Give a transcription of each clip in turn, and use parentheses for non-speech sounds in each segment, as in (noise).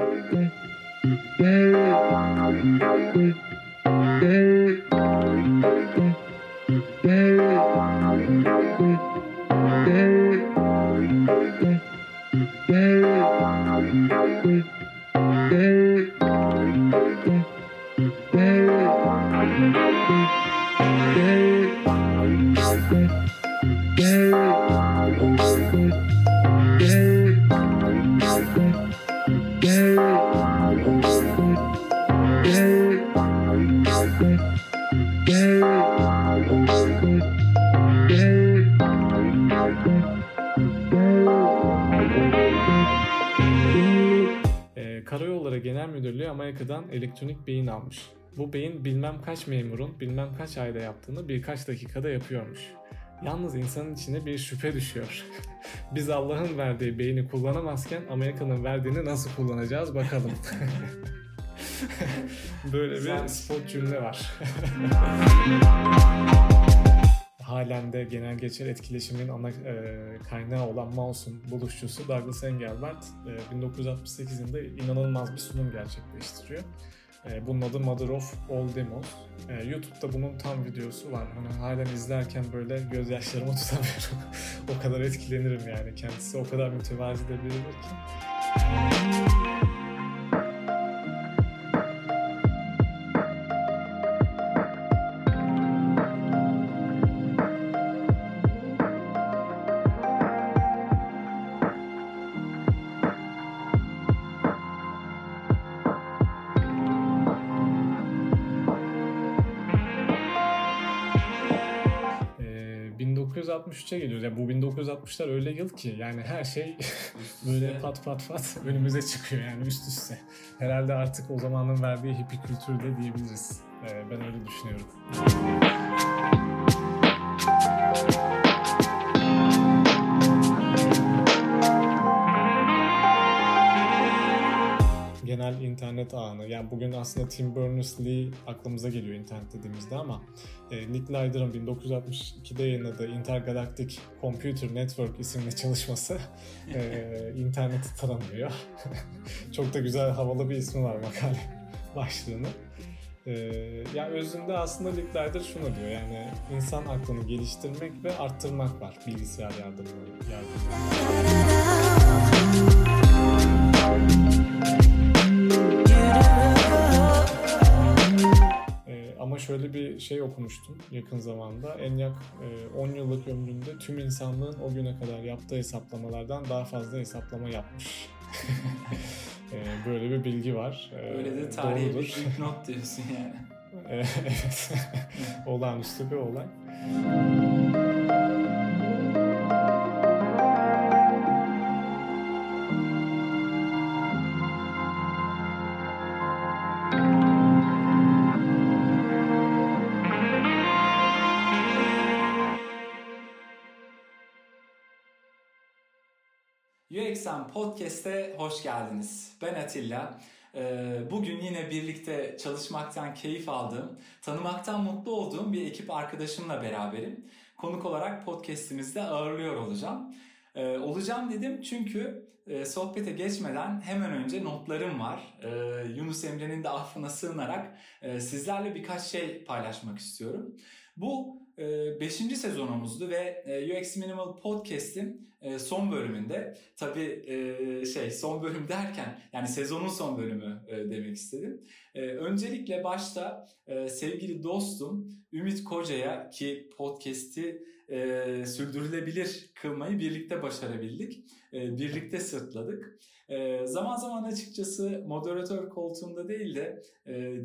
Amerika'dan elektronik beyin almış. Bu beyin bilmem kaç memurun bilmem kaç ayda yaptığını birkaç dakikada yapıyormuş. Yalnız insanın içine bir şüphe düşüyor. (laughs) Biz Allah'ın verdiği beyni kullanamazken Amerika'nın verdiğini nasıl kullanacağız bakalım. (laughs) Böyle bir spot cümle var. (laughs) halen de genel geçer etkileşimin ana e, kaynağı olan Mouse'un buluşçusu Douglas Engelbart e, 1968 yılında inanılmaz bir sunum gerçekleştiriyor. E, bunun adı Mother of All Demos. E, YouTube'da bunun tam videosu var. Hani halen izlerken böyle gözyaşlarımı (laughs) tutamıyorum. o kadar etkilenirim yani. Kendisi o kadar mütevazi de biridir ki. 1963'e geliyoruz. Yani bu 1960'lar öyle yıl ki yani her şey (laughs) böyle pat pat pat (laughs) önümüze çıkıyor yani üst üste. Herhalde artık o zamanın verdiği hippie kültürü de diyebiliriz. Ee, ben öyle düşünüyorum. Genel internet ağını. Yani bugün aslında Tim Berners-Lee aklımıza geliyor internet dediğimizde ama e, Nick Leider'ın 1962'de yayınladığı Intergalactic Computer Network isimli çalışması (laughs) e, interneti tanımlıyor. (laughs) Çok da güzel havalı bir ismi var makale başlığını. Ee, yani özünde aslında Nick Leider şunu diyor yani insan aklını geliştirmek ve arttırmak var bilgisayar yardımıyla. yardımıyla. Şöyle bir şey okumuştum yakın zamanda. Enyak 10 e, yıllık ömründe tüm insanlığın o güne kadar yaptığı hesaplamalardan daha fazla hesaplama yapmış. (laughs) E, böyle bir bilgi var. E, Öyle de tarihi bir not (laughs) diyorsun yani. evet. (laughs) Olağanüstü bir olay. UXM Podcast'e hoş geldiniz. Ben Atilla. Ee, bugün yine birlikte çalışmaktan keyif aldığım, tanımaktan mutlu olduğum bir ekip arkadaşımla beraberim. Konuk olarak podcast'imizde ağırlıyor olacağım. Ee, olacağım dedim çünkü e, sohbete geçmeden hemen önce notlarım var. Ee, Yunus Emre'nin de affına sığınarak e, sizlerle birkaç şey paylaşmak istiyorum. Bu 5. E, sezonumuzdu ve e, UX Minimal Podcast'in e, son bölümünde tabii şey son bölüm derken yani sezonun son bölümü demek istedim. Öncelikle başta sevgili dostum Ümit Koca'ya ki podcast'i sürdürülebilir kılmayı birlikte başarabildik. Birlikte sırtladık. Zaman zaman açıkçası moderatör koltuğunda değil de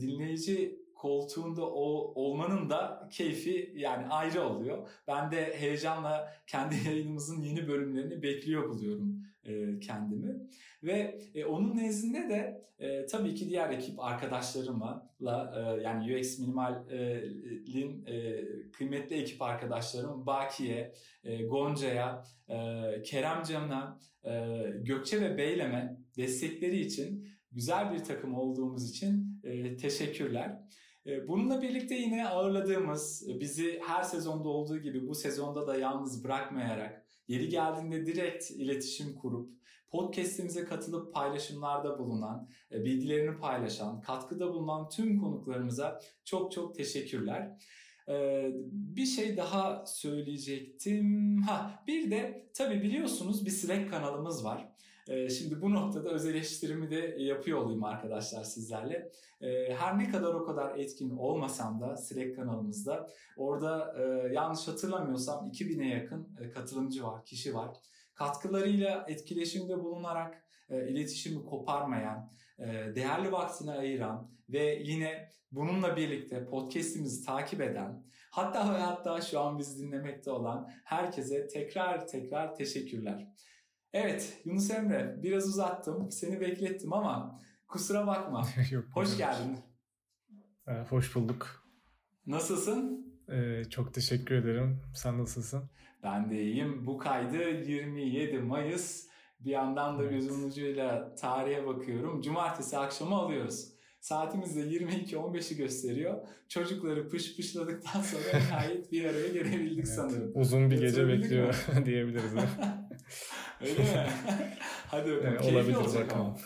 dinleyici koltuğunda o, olmanın da keyfi yani ayrı oluyor. Ben de heyecanla kendi (laughs) yayınımızın yeni bölümlerini bekliyor buluyorum e, kendimi. Ve e, onun nezdinde de e, tabii ki diğer ekip arkadaşlarımla e, yani UX Minimal'in e, kıymetli ekip arkadaşlarım Bakiye, e, Gonca'ya, e, Keremcan'a, e, Gökçe ve Beylem'e destekleri için güzel bir takım olduğumuz için e, teşekkürler. Ee, bununla birlikte yine ağırladığımız, e, bizi her sezonda olduğu gibi bu sezonda da yalnız bırakmayarak, yeri geldiğinde direkt iletişim kurup, Podcast'imize katılıp paylaşımlarda bulunan, e, bilgilerini paylaşan, katkıda bulunan tüm konuklarımıza çok çok teşekkürler. Ee, bir şey daha söyleyecektim. Ha, bir de tabii biliyorsunuz bir Slack kanalımız var. Ee, şimdi bu noktada öz eleştirimi de yapıyor olayım arkadaşlar sizlerle. Ee, her ne kadar o kadar etkin olmasam da Slack kanalımızda orada e, yanlış hatırlamıyorsam 2000'e yakın e, katılımcı var, kişi var. Katkılarıyla etkileşimde bulunarak e, iletişimi koparmayan, değerli vaktini ayıran ve yine bununla birlikte podcast'imizi takip eden, hatta ve hatta şu an bizi dinlemekte olan herkese tekrar tekrar teşekkürler. Evet Yunus Emre biraz uzattım, seni beklettim ama kusura bakma. (laughs) Yok, Hoş geldin. Ee, hoş bulduk. Nasılsın? Ee, çok teşekkür ederim. Sen nasılsın? Ben de iyiyim. Bu kaydı 27 Mayıs. Bir yandan da evet. gözümün ucuyla tarihe bakıyorum. Cumartesi akşamı alıyoruz. Saatimiz de 22.15'i gösteriyor. Çocukları pış pışladıktan sonra (laughs) nihayet bir araya gelebildik evet. sanırım. Uzun bir gece bekliyor (laughs) diyebiliriz. Öyle mi? (laughs) Hadi bakalım. Evet, keyifli olabilir olacak bakalım. ama.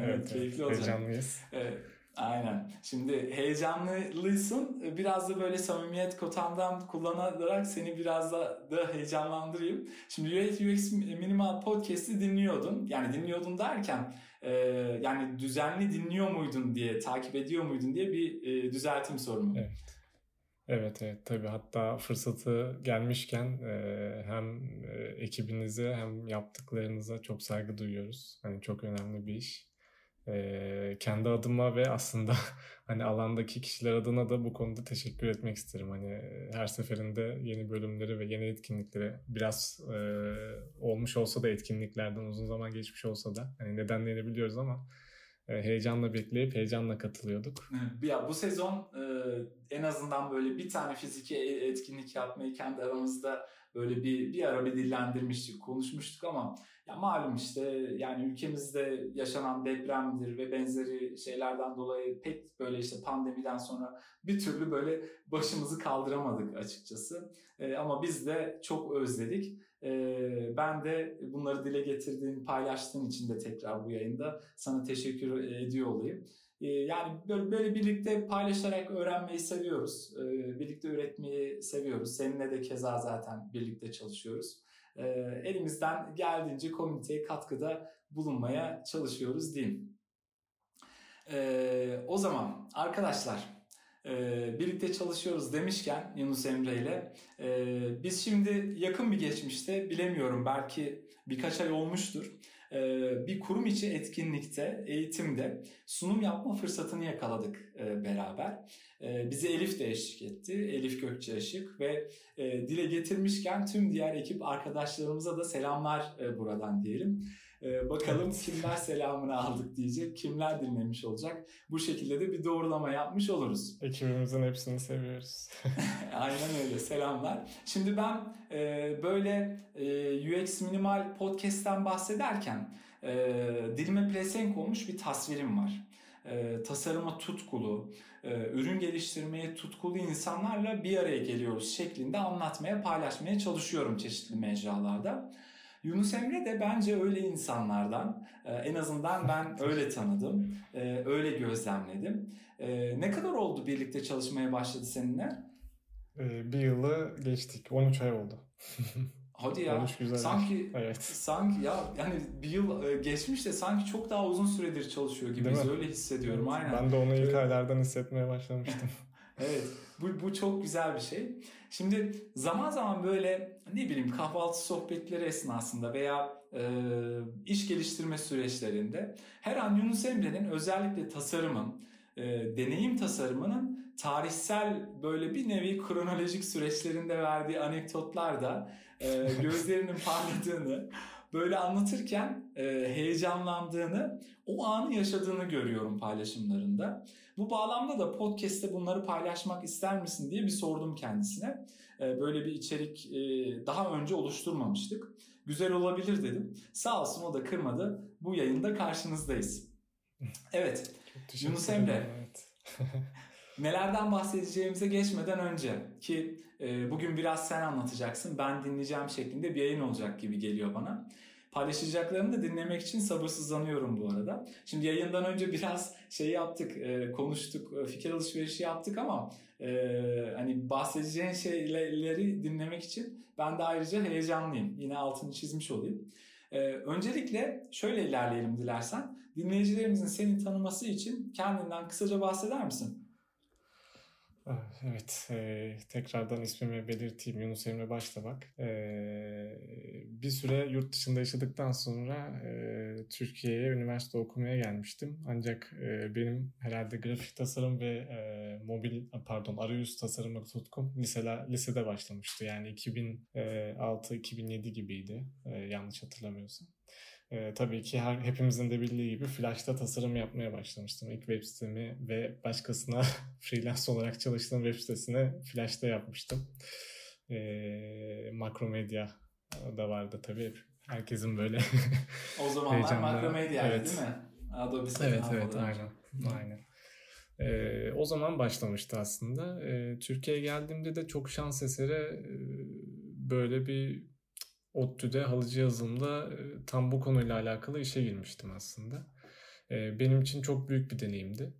Evet, evet keyifli olacak. Heyecanlıyız. Evet. Aynen. Şimdi heyecanlısın. Biraz da böyle samimiyet kotandan kullanarak seni biraz da, da heyecanlandırayım. Şimdi UX, UX Minimal Podcast'i dinliyordun. Yani dinliyordun derken e, yani düzenli dinliyor muydun diye, takip ediyor muydun diye bir e, düzeltim sorumu. Evet. Evet evet tabii hatta fırsatı gelmişken e, hem ekibinize hem yaptıklarınıza çok saygı duyuyoruz. Hani çok önemli bir iş e, kendi adıma ve aslında (laughs) hani alandaki kişiler adına da bu konuda teşekkür etmek isterim. Hani her seferinde yeni bölümleri ve yeni etkinliklere biraz e, olmuş olsa da etkinliklerden uzun zaman geçmiş olsa da hani nedenlerini biliyoruz ama heyecanla bekleyip heyecanla katılıyorduk. Ya bu sezon e, en azından böyle bir tane fiziki e, etkinlik yapmayı kendi aramızda böyle bir bir ara bir dillendirmiştik, konuşmuştuk ama ya malum işte yani ülkemizde yaşanan depremdir ve benzeri şeylerden dolayı pek böyle işte pandemiden sonra bir türlü böyle başımızı kaldıramadık açıkçası. E, ama biz de çok özledik. Ben de bunları dile getirdiğin, paylaştığın için de tekrar bu yayında sana teşekkür ediyor olayım. Yani böyle, böyle birlikte paylaşarak öğrenmeyi seviyoruz. Birlikte üretmeyi seviyoruz. Seninle de keza zaten birlikte çalışıyoruz elimizden geldiğince komüniteye katkıda bulunmaya çalışıyoruz diyeyim. O zaman arkadaşlar e, birlikte çalışıyoruz demişken Yunus Emre ile e, biz şimdi yakın bir geçmişte bilemiyorum belki birkaç ay olmuştur ee, bir kurum içi etkinlikte, eğitimde sunum yapma fırsatını yakaladık e, beraber. Ee, bize Elif de eşlik etti. Elif Gökçe Işık ve e, dile getirmişken tüm diğer ekip arkadaşlarımıza da selamlar e, buradan diyelim. Ee, bakalım kimler selamını aldık diyecek, kimler dinlemiş olacak. Bu şekilde de bir doğrulama yapmış oluruz. Ekibimizin hepsini seviyoruz. (laughs) Aynen öyle, selamlar. Şimdi ben e, böyle e, UX Minimal Podcast'ten bahsederken e, dilime pelesenk olmuş bir tasvirim var. E, tasarıma tutkulu, e, ürün geliştirmeye tutkulu insanlarla bir araya geliyoruz şeklinde anlatmaya, paylaşmaya çalışıyorum çeşitli mecralarda. Yunus Emre de bence öyle insanlardan. Ee, en azından ben öyle tanıdım, e, öyle gözlemledim. E, ne kadar oldu birlikte çalışmaya başladı seninle? E, bir yılı geçtik, 13 ay oldu. (laughs) Hadi ya. Sanki evet. sanki ya yani bir yıl e, geçmiş de sanki çok daha uzun süredir çalışıyor gibi öyle hissediyorum evet. aynen. Ben de onu ilk aylardan hissetmeye başlamıştım. (laughs) evet. Bu, bu çok güzel bir şey. Şimdi zaman zaman böyle ne bileyim kahvaltı sohbetleri esnasında veya e, iş geliştirme süreçlerinde her an Yunus Emre'nin özellikle tasarımın, e, deneyim tasarımının tarihsel böyle bir nevi kronolojik süreçlerinde verdiği anekdotlar da e, (laughs) gözlerinin parladığını böyle anlatırken e, heyecanlandığını, o anı yaşadığını görüyorum paylaşımlarında. Bu bağlamda da podcast'te bunları paylaşmak ister misin diye bir sordum kendisine. E, böyle bir içerik e, daha önce oluşturmamıştık. Güzel olabilir dedim. Sağ olsun o da kırmadı. Bu yayında karşınızdayız. (laughs) Evet. Yunus Emre. Evet. (laughs) Nelerden bahsedeceğimize geçmeden önce ki e, bugün biraz sen anlatacaksın ben dinleyeceğim şeklinde bir yayın olacak gibi geliyor bana. Paylaşacaklarını da dinlemek için sabırsızlanıyorum bu arada. Şimdi yayından önce biraz şey yaptık, e, konuştuk, e, fikir alışverişi yaptık ama e, hani bahsedeceğin şeyleri dinlemek için ben de ayrıca heyecanlıyım. Yine altını çizmiş olayım. Öncelikle şöyle ilerleyelim dilersen. Dinleyicilerimizin seni tanıması için kendinden kısaca bahseder misin? Ah, evet, e, tekrardan ismimi belirteyim. Yunus Emre Başlamak. E, bir süre yurt dışında yaşadıktan sonra e, Türkiye'ye üniversite okumaya gelmiştim. Ancak e, benim herhalde grafik tasarım ve e, mobil, pardon arayüz tasarımı tutkum lisela, lisede başlamıştı. Yani 2006-2007 gibiydi e, yanlış hatırlamıyorsam. E, tabii ki her, hepimizin de bildiği gibi Flash'ta tasarım yapmaya başlamıştım. İlk web sitemi ve başkasına (laughs) freelance olarak çalıştığım web sitesini Flash'ta yapmıştım. E, Makromedia da vardı tabii. Herkesin böyle O zamanlar (laughs) Makromedia evet. değil mi? Adobe Evet evet aynen. Aynen. Ee, o zaman başlamıştı aslında. Ee, Türkiye'ye geldiğimde de çok şans eseri e, böyle bir ODTÜ'de halıcı yazılımda tam bu konuyla alakalı işe girmiştim aslında. Benim için çok büyük bir deneyimdi.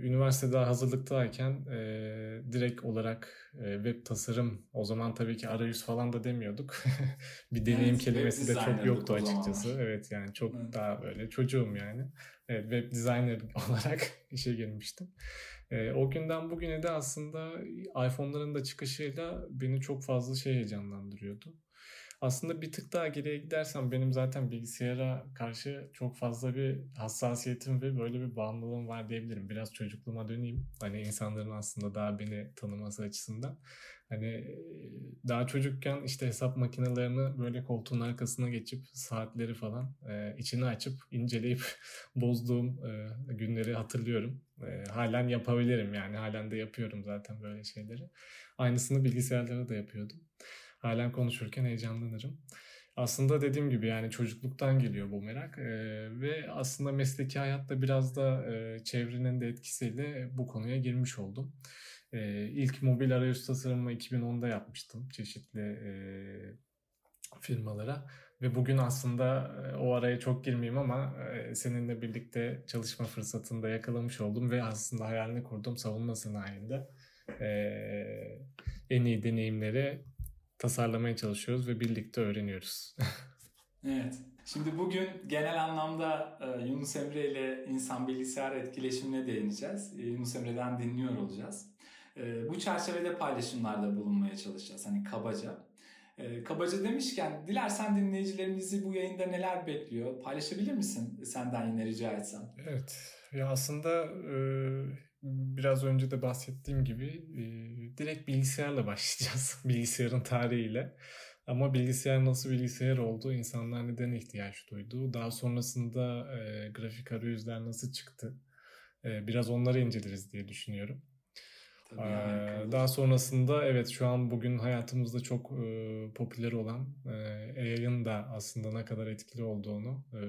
Üniversitede hazırlıktayken direkt olarak web tasarım, o zaman tabii ki arayüz falan da demiyorduk. (laughs) bir deneyim evet, kelimesi de çok yoktu açıkçası. Evet yani çok evet. daha böyle çocuğum yani. Evet, web designer (laughs) olarak işe girmiştim. o günden bugüne de aslında iPhone'ların da çıkışıyla beni çok fazla şey heyecanlandırıyordu. Aslında bir tık daha geriye gidersem benim zaten bilgisayara karşı çok fazla bir hassasiyetim ve böyle bir bağımlılığım var diyebilirim. Biraz çocukluğuma döneyim. Hani insanların aslında daha beni tanıması açısından. Hani daha çocukken işte hesap makinelerini böyle koltuğun arkasına geçip saatleri falan e, içini açıp inceleyip (laughs) bozduğum e, günleri hatırlıyorum. E, halen yapabilirim yani halen de yapıyorum zaten böyle şeyleri. Aynısını bilgisayarlara da yapıyordum halen konuşurken heyecanlanırım. Aslında dediğim gibi yani çocukluktan geliyor bu merak ee, ve aslında mesleki hayatta biraz da e, çevrenin de etkisiyle bu konuya girmiş oldum. E, ilk mobil arayüz tasarımı 2010'da yapmıştım çeşitli e, firmalara ve bugün aslında e, o araya çok girmeyeyim ama e, seninle birlikte çalışma fırsatını da yakalamış oldum ve aslında hayalini kurdum savunma sanayinde e, en iyi deneyimleri tasarlamaya çalışıyoruz ve birlikte öğreniyoruz. evet. Şimdi bugün genel anlamda e, Yunus Emre ile insan bilgisayar etkileşimine değineceğiz. E, Yunus Emre'den dinliyor olacağız. E, bu çerçevede paylaşımlarda bulunmaya çalışacağız. Hani kabaca. Kabaca demişken dilersen dinleyicilerimizi bu yayında neler bekliyor? Paylaşabilir misin senden yine rica etsem? Evet. Ya aslında biraz önce de bahsettiğim gibi e, direkt bilgisayarla (laughs) başlayacağız. Bilgisayarın tarihiyle. Ama bilgisayar nasıl bilgisayar oldu, insanlar neden ihtiyaç duydu, daha sonrasında e, grafik arayüzler nasıl çıktı, e, biraz onları inceleriz diye düşünüyorum. Tabii ee, daha sonrasında evet şu an bugün hayatımızda çok e, popüler olan e, AI'ın da aslında ne kadar etkili olduğunu e,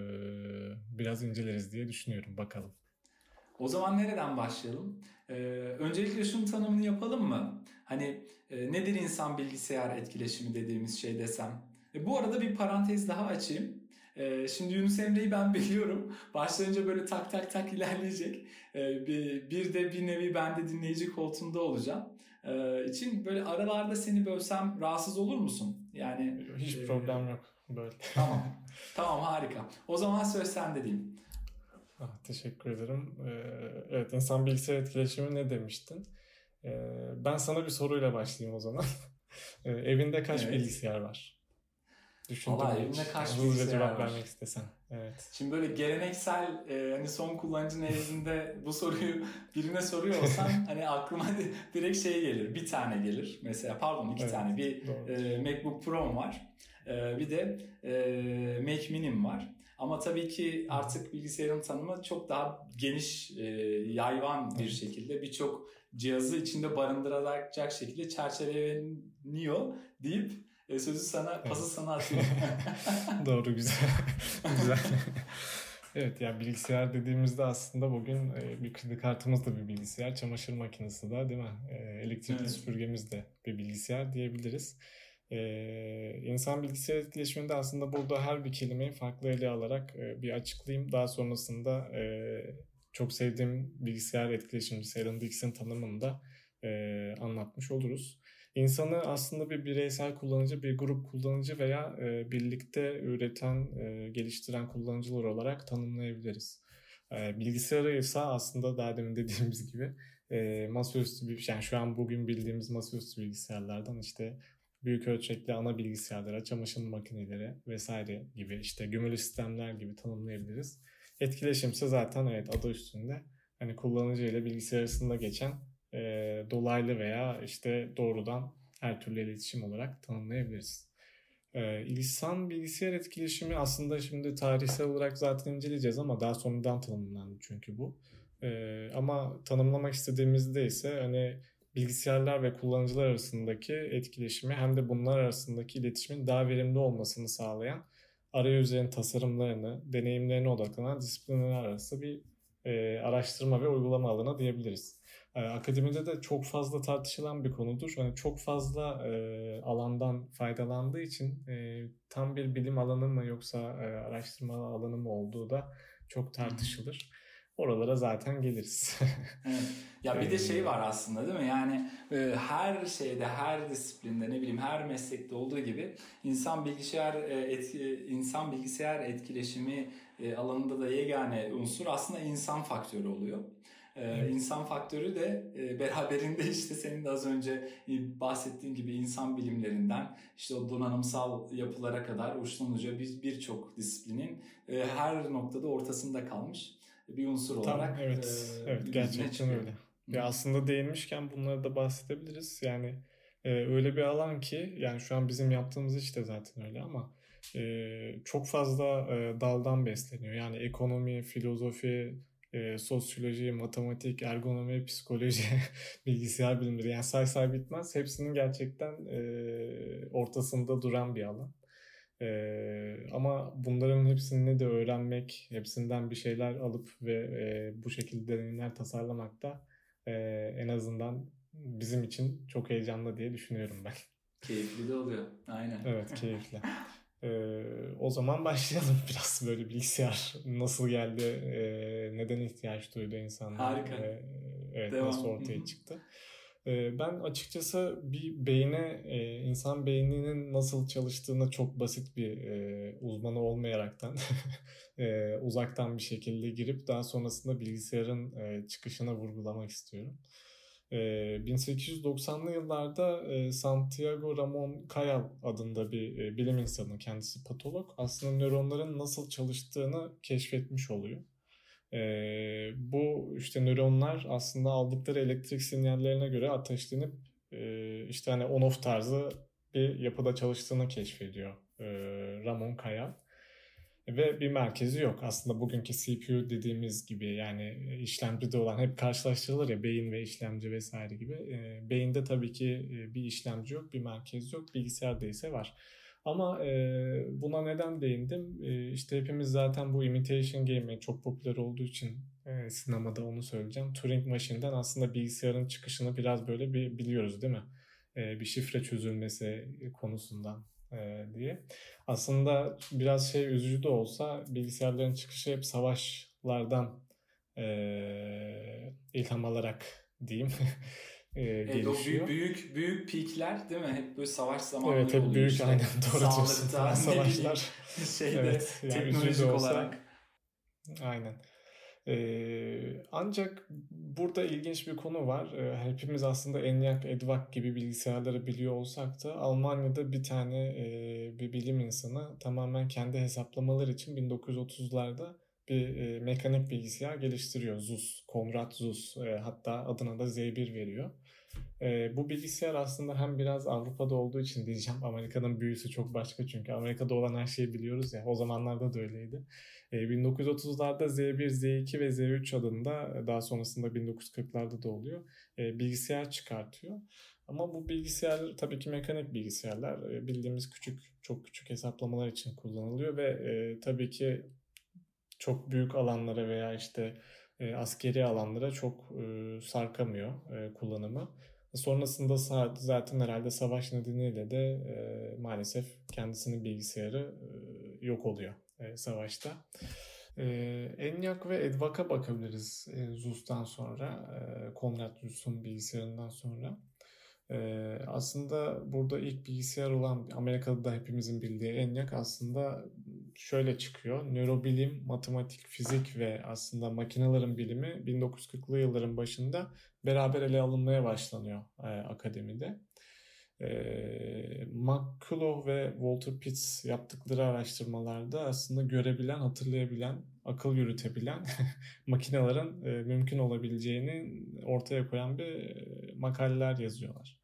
biraz inceleriz diye düşünüyorum. Bakalım. O zaman nereden başlayalım? Ee, öncelikle şunun tanımını yapalım mı? Hani e, nedir insan bilgisayar etkileşimi dediğimiz şey desem? E, bu arada bir parantez daha açayım. E, şimdi Yunus Emre'yi ben (laughs) biliyorum. Başlayınca böyle tak tak tak ilerleyecek. E, bir, bir de bir nevi ben de dinleyici koltuğunda olacağım. E, için böyle aralarda seni bölsem rahatsız olur musun? Yani hiç e, problem yok böyle. Tamam. (laughs) tamam harika. O zaman söz sende diyeyim. Ah, teşekkür ederim. Ee, evet, insan bilgisayar etkileşimi ne demiştin? Ee, ben sana bir soruyla başlayayım o zaman. (laughs) ee, evinde kaç evet. bilgisayar var? Düşündüm Valla evinde kaç yani bilgisayar cevap var? vermek istesen. Evet. Şimdi böyle geleneksel e, hani son kullanıcı nezdinde bu soruyu (laughs) birine soruyor olsam (laughs) hani aklıma direkt şey gelir. Bir tane gelir. Mesela pardon iki evet, tane. Bir e, MacBook Pro'm var. E, bir de e, Mac Mini'm var. Ama tabii ki artık bilgisayarın tanımı çok daha geniş, e, yayvan bir şekilde birçok cihazı içinde barındıracak şekilde çerçeveleniyor deyip e, sözü sana, pası sana atıyorum. (laughs) Doğru, güzel. (laughs) güzel. Evet yani bilgisayar dediğimizde aslında bugün e, bir kredi kartımız da bir bilgisayar, çamaşır makinesi de değil mi? E, elektrikli evet. süpürgemiz de bir bilgisayar diyebiliriz. Ee, insan bilgisayar etkileşiminde aslında burada her bir kelimeyi farklı ele alarak e, bir açıklayayım. Daha sonrasında e, çok sevdiğim bilgisayar etkileşimcisi Alan Dix'in tanımını da e, anlatmış oluruz. İnsanı aslında bir bireysel kullanıcı, bir grup kullanıcı veya e, birlikte üreten, e, geliştiren kullanıcılar olarak tanımlayabiliriz. E, bilgisayarı ise aslında daha demin dediğimiz gibi e, masaüstü yani şu an bugün bildiğimiz masaüstü bilgisayarlardan işte büyük ölçekli ana bilgisayarlara, çamaşır makineleri vesaire gibi işte gümülü sistemler gibi tanımlayabiliriz. Etkileşimse zaten evet adı üstünde hani kullanıcı ile bilgisayar arasında geçen e, dolaylı veya işte doğrudan her türlü iletişim olarak tanımlayabiliriz. E, insan bilgisayar etkileşimi aslında şimdi tarihsel olarak zaten inceleyeceğiz ama daha sonradan tanımlandı çünkü bu. E, ama tanımlamak istediğimizde ise hani bilgisayarlar ve kullanıcılar arasındaki etkileşimi hem de bunlar arasındaki iletişimin daha verimli olmasını sağlayan arayüzlerin tasarımlarını, deneyimlerine odaklanan disiplinler arası bir e, araştırma ve uygulama alanı diyebiliriz. E, akademide de çok fazla tartışılan bir konudur. Yani çok fazla e, alandan faydalandığı için e, tam bir bilim alanı mı yoksa e, araştırma alanı mı olduğu da çok tartışılır. Oralara zaten geliriz. (laughs) evet. Ya bir de şey var aslında değil mi? Yani e, her şeyde, her disiplinde ne bileyim her meslekte olduğu gibi insan bilgisayar etki, insan bilgisayar etkileşimi alanında da yegane unsur aslında insan faktörü oluyor. Ee, insan faktörü de e, (laughs) beraberinde işte senin de az önce bahsettiğin gibi insan bilimlerinden işte o donanımsal yapılara kadar uçtan uca biz birçok disiplinin e, her noktada ortasında kalmış bir unsur Tam, olarak. Evet, e, evet gerçekten öyle. Ya aslında değinmişken bunları da bahsedebiliriz. Yani e, öyle bir alan ki yani şu an bizim yaptığımız işte zaten öyle ama e, çok fazla e, daldan besleniyor. Yani ekonomi, filozofi, e, sosyoloji, matematik, ergonomi, psikoloji, (laughs) bilgisayar bilimleri yani say say bitmez. Hepsinin gerçekten e, ortasında duran bir alan. E, ama bunların hepsini de öğrenmek, hepsinden bir şeyler alıp ve e, bu şekilde deneyimler tasarlamak da e, en azından bizim için çok heyecanlı diye düşünüyorum ben. (laughs) Keyifli de oluyor. Aynen. Evet keyifli. (laughs) Ee, o zaman başlayalım (laughs) biraz böyle bilgisayar nasıl geldi, e, neden ihtiyaç duydu insanlar, Harika. E, evet Devam. nasıl ortaya çıktı. E, ben açıkçası bir beyne, e, insan beyninin nasıl çalıştığına çok basit bir e, uzmanı olmayaraktan (laughs) e, uzaktan bir şekilde girip daha sonrasında bilgisayarın çıkışına vurgulamak istiyorum. 1890'lı yıllarda Santiago Ramon Cajal adında bir bilim insanı kendisi patolog aslında nöronların nasıl çalıştığını keşfetmiş oluyor. Bu işte nöronlar aslında aldıkları elektrik sinyallerine göre ateşlenip işte hani on-off tarzı bir yapıda çalıştığını keşfediyor Ramon Cajal ve bir merkezi yok. Aslında bugünkü CPU dediğimiz gibi yani e, işlemcide olan hep karşılaştırılır ya beyin ve işlemci vesaire gibi. E, beyinde tabii ki e, bir işlemci yok, bir merkez yok. Bilgisayarda ise var. Ama e, buna neden değindim? E, işte hepimiz zaten bu imitation game çok popüler olduğu için e, sinemada onu söyleyeceğim. Turing Machine'den aslında bilgisayarın çıkışını biraz böyle bir biliyoruz değil mi? E, bir şifre çözülmesi konusundan e, diye. Aslında biraz şey üzücü de olsa bilgisayarların çıkışı hep savaşlardan e, ilham alarak diyeyim. (laughs) e, evet, o büyük, büyük büyük peakler değil mi? Hep böyle savaş zamanları evet, hep oluyor. büyük işte. aynen doğru diyorsun. Savaşlar. (laughs) Şeyde evet, yani teknolojik olarak. Aynen. Ee, ancak burada ilginç bir konu var. Ee, hepimiz aslında ENIAC, EDVAC gibi bilgisayarları biliyor olsak da Almanya'da bir tane e, bir bilim insanı tamamen kendi hesaplamaları için 1930'larda bir e, mekanik bilgisayar geliştiriyor. ZUS, Konrad ZUS e, hatta adına da Z1 veriyor. E, bu bilgisayar aslında hem biraz Avrupa'da olduğu için diyeceğim. Amerika'nın büyüsü çok başka çünkü. Amerika'da olan her şeyi biliyoruz ya. O zamanlarda da öyleydi. E, 1930'larda Z1, Z2 ve Z3 adında daha sonrasında 1940'larda da oluyor. E, bilgisayar çıkartıyor. Ama bu bilgisayar tabii ki mekanik bilgisayarlar. E, bildiğimiz küçük, çok küçük hesaplamalar için kullanılıyor ve e, tabii ki çok büyük alanlara veya işte e, askeri alanlara çok e, sarkamıyor e, kullanımı. Sonrasında zaten herhalde savaş nedeniyle de e, maalesef kendisinin bilgisayarı e, yok oluyor e, savaşta. E, Enyak ve Edvak'a bakabiliriz e, Zus'tan sonra, e, Konrad Zus'un bilgisayarından sonra. Ee, aslında burada ilk bilgisayar olan Amerika'da da hepimizin bildiği ENIAC aslında şöyle çıkıyor. Nörobilim, matematik, fizik ve aslında makinelerin bilimi 1940'lı yılların başında beraber ele alınmaya başlanıyor e, akademide. E, McCullough ve Walter Pitts yaptıkları araştırmalarda aslında görebilen, hatırlayabilen, akıl yürütebilen (laughs) makinelerin e, mümkün olabileceğini ortaya koyan bir e, makaleler yazıyorlar.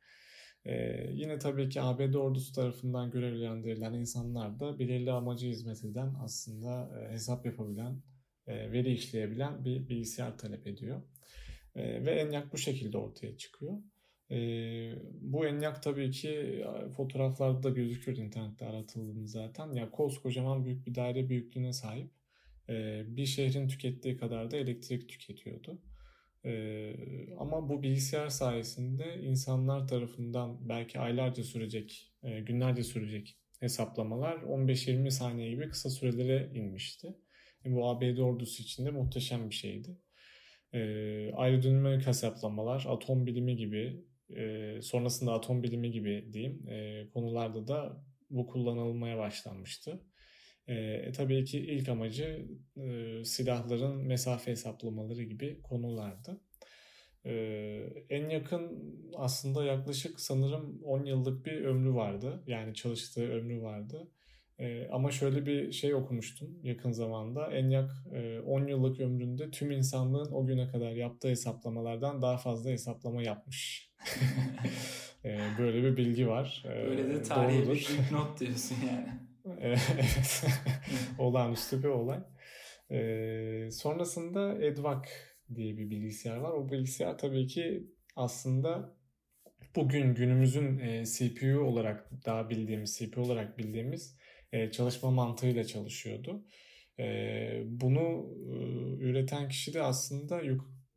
Ee, yine tabii ki ABD ordusu tarafından görevlendirilen insanlar da belirli amacı hizmet eden aslında e, hesap yapabilen, e, veri işleyebilen bir bilgisayar talep ediyor. E, ve ENIAC bu şekilde ortaya çıkıyor. E, bu ENIAC tabii ki fotoğraflarda da gözüküyor internette aratıldığında zaten. Ya koskocaman büyük bir daire büyüklüğüne sahip. E, bir şehrin tükettiği kadar da elektrik tüketiyordu. Ee, ama bu bilgisayar sayesinde insanlar tarafından belki aylarca sürecek, e, günlerce sürecek hesaplamalar 15-20 saniye gibi kısa sürelere inmişti. E, bu ABD ordusu için de muhteşem bir şeydi. E, aerodinamik hesaplamalar, atom bilimi gibi, e, sonrasında atom bilimi gibi diyeyim e, konularda da bu kullanılmaya başlanmıştı. E, tabii ki ilk amacı e, silahların mesafe hesaplamaları gibi konulardı. E, en yakın aslında yaklaşık sanırım 10 yıllık bir ömrü vardı. Yani çalıştığı ömrü vardı. E, ama şöyle bir şey okumuştum yakın zamanda. ENIAC e, 10 yıllık ömründe tüm insanlığın o güne kadar yaptığı hesaplamalardan daha fazla hesaplama yapmış. (laughs) e, böyle bir bilgi var. Böyle de tarihi bir (laughs) not diyorsun yani. Evet. (laughs) Olağanüstü bir olay. Ee, sonrasında Edvak diye bir bilgisayar var. O bilgisayar tabii ki aslında bugün günümüzün e, CPU olarak daha bildiğimiz, CPU olarak bildiğimiz e, çalışma mantığıyla çalışıyordu. E, bunu e, üreten kişi de aslında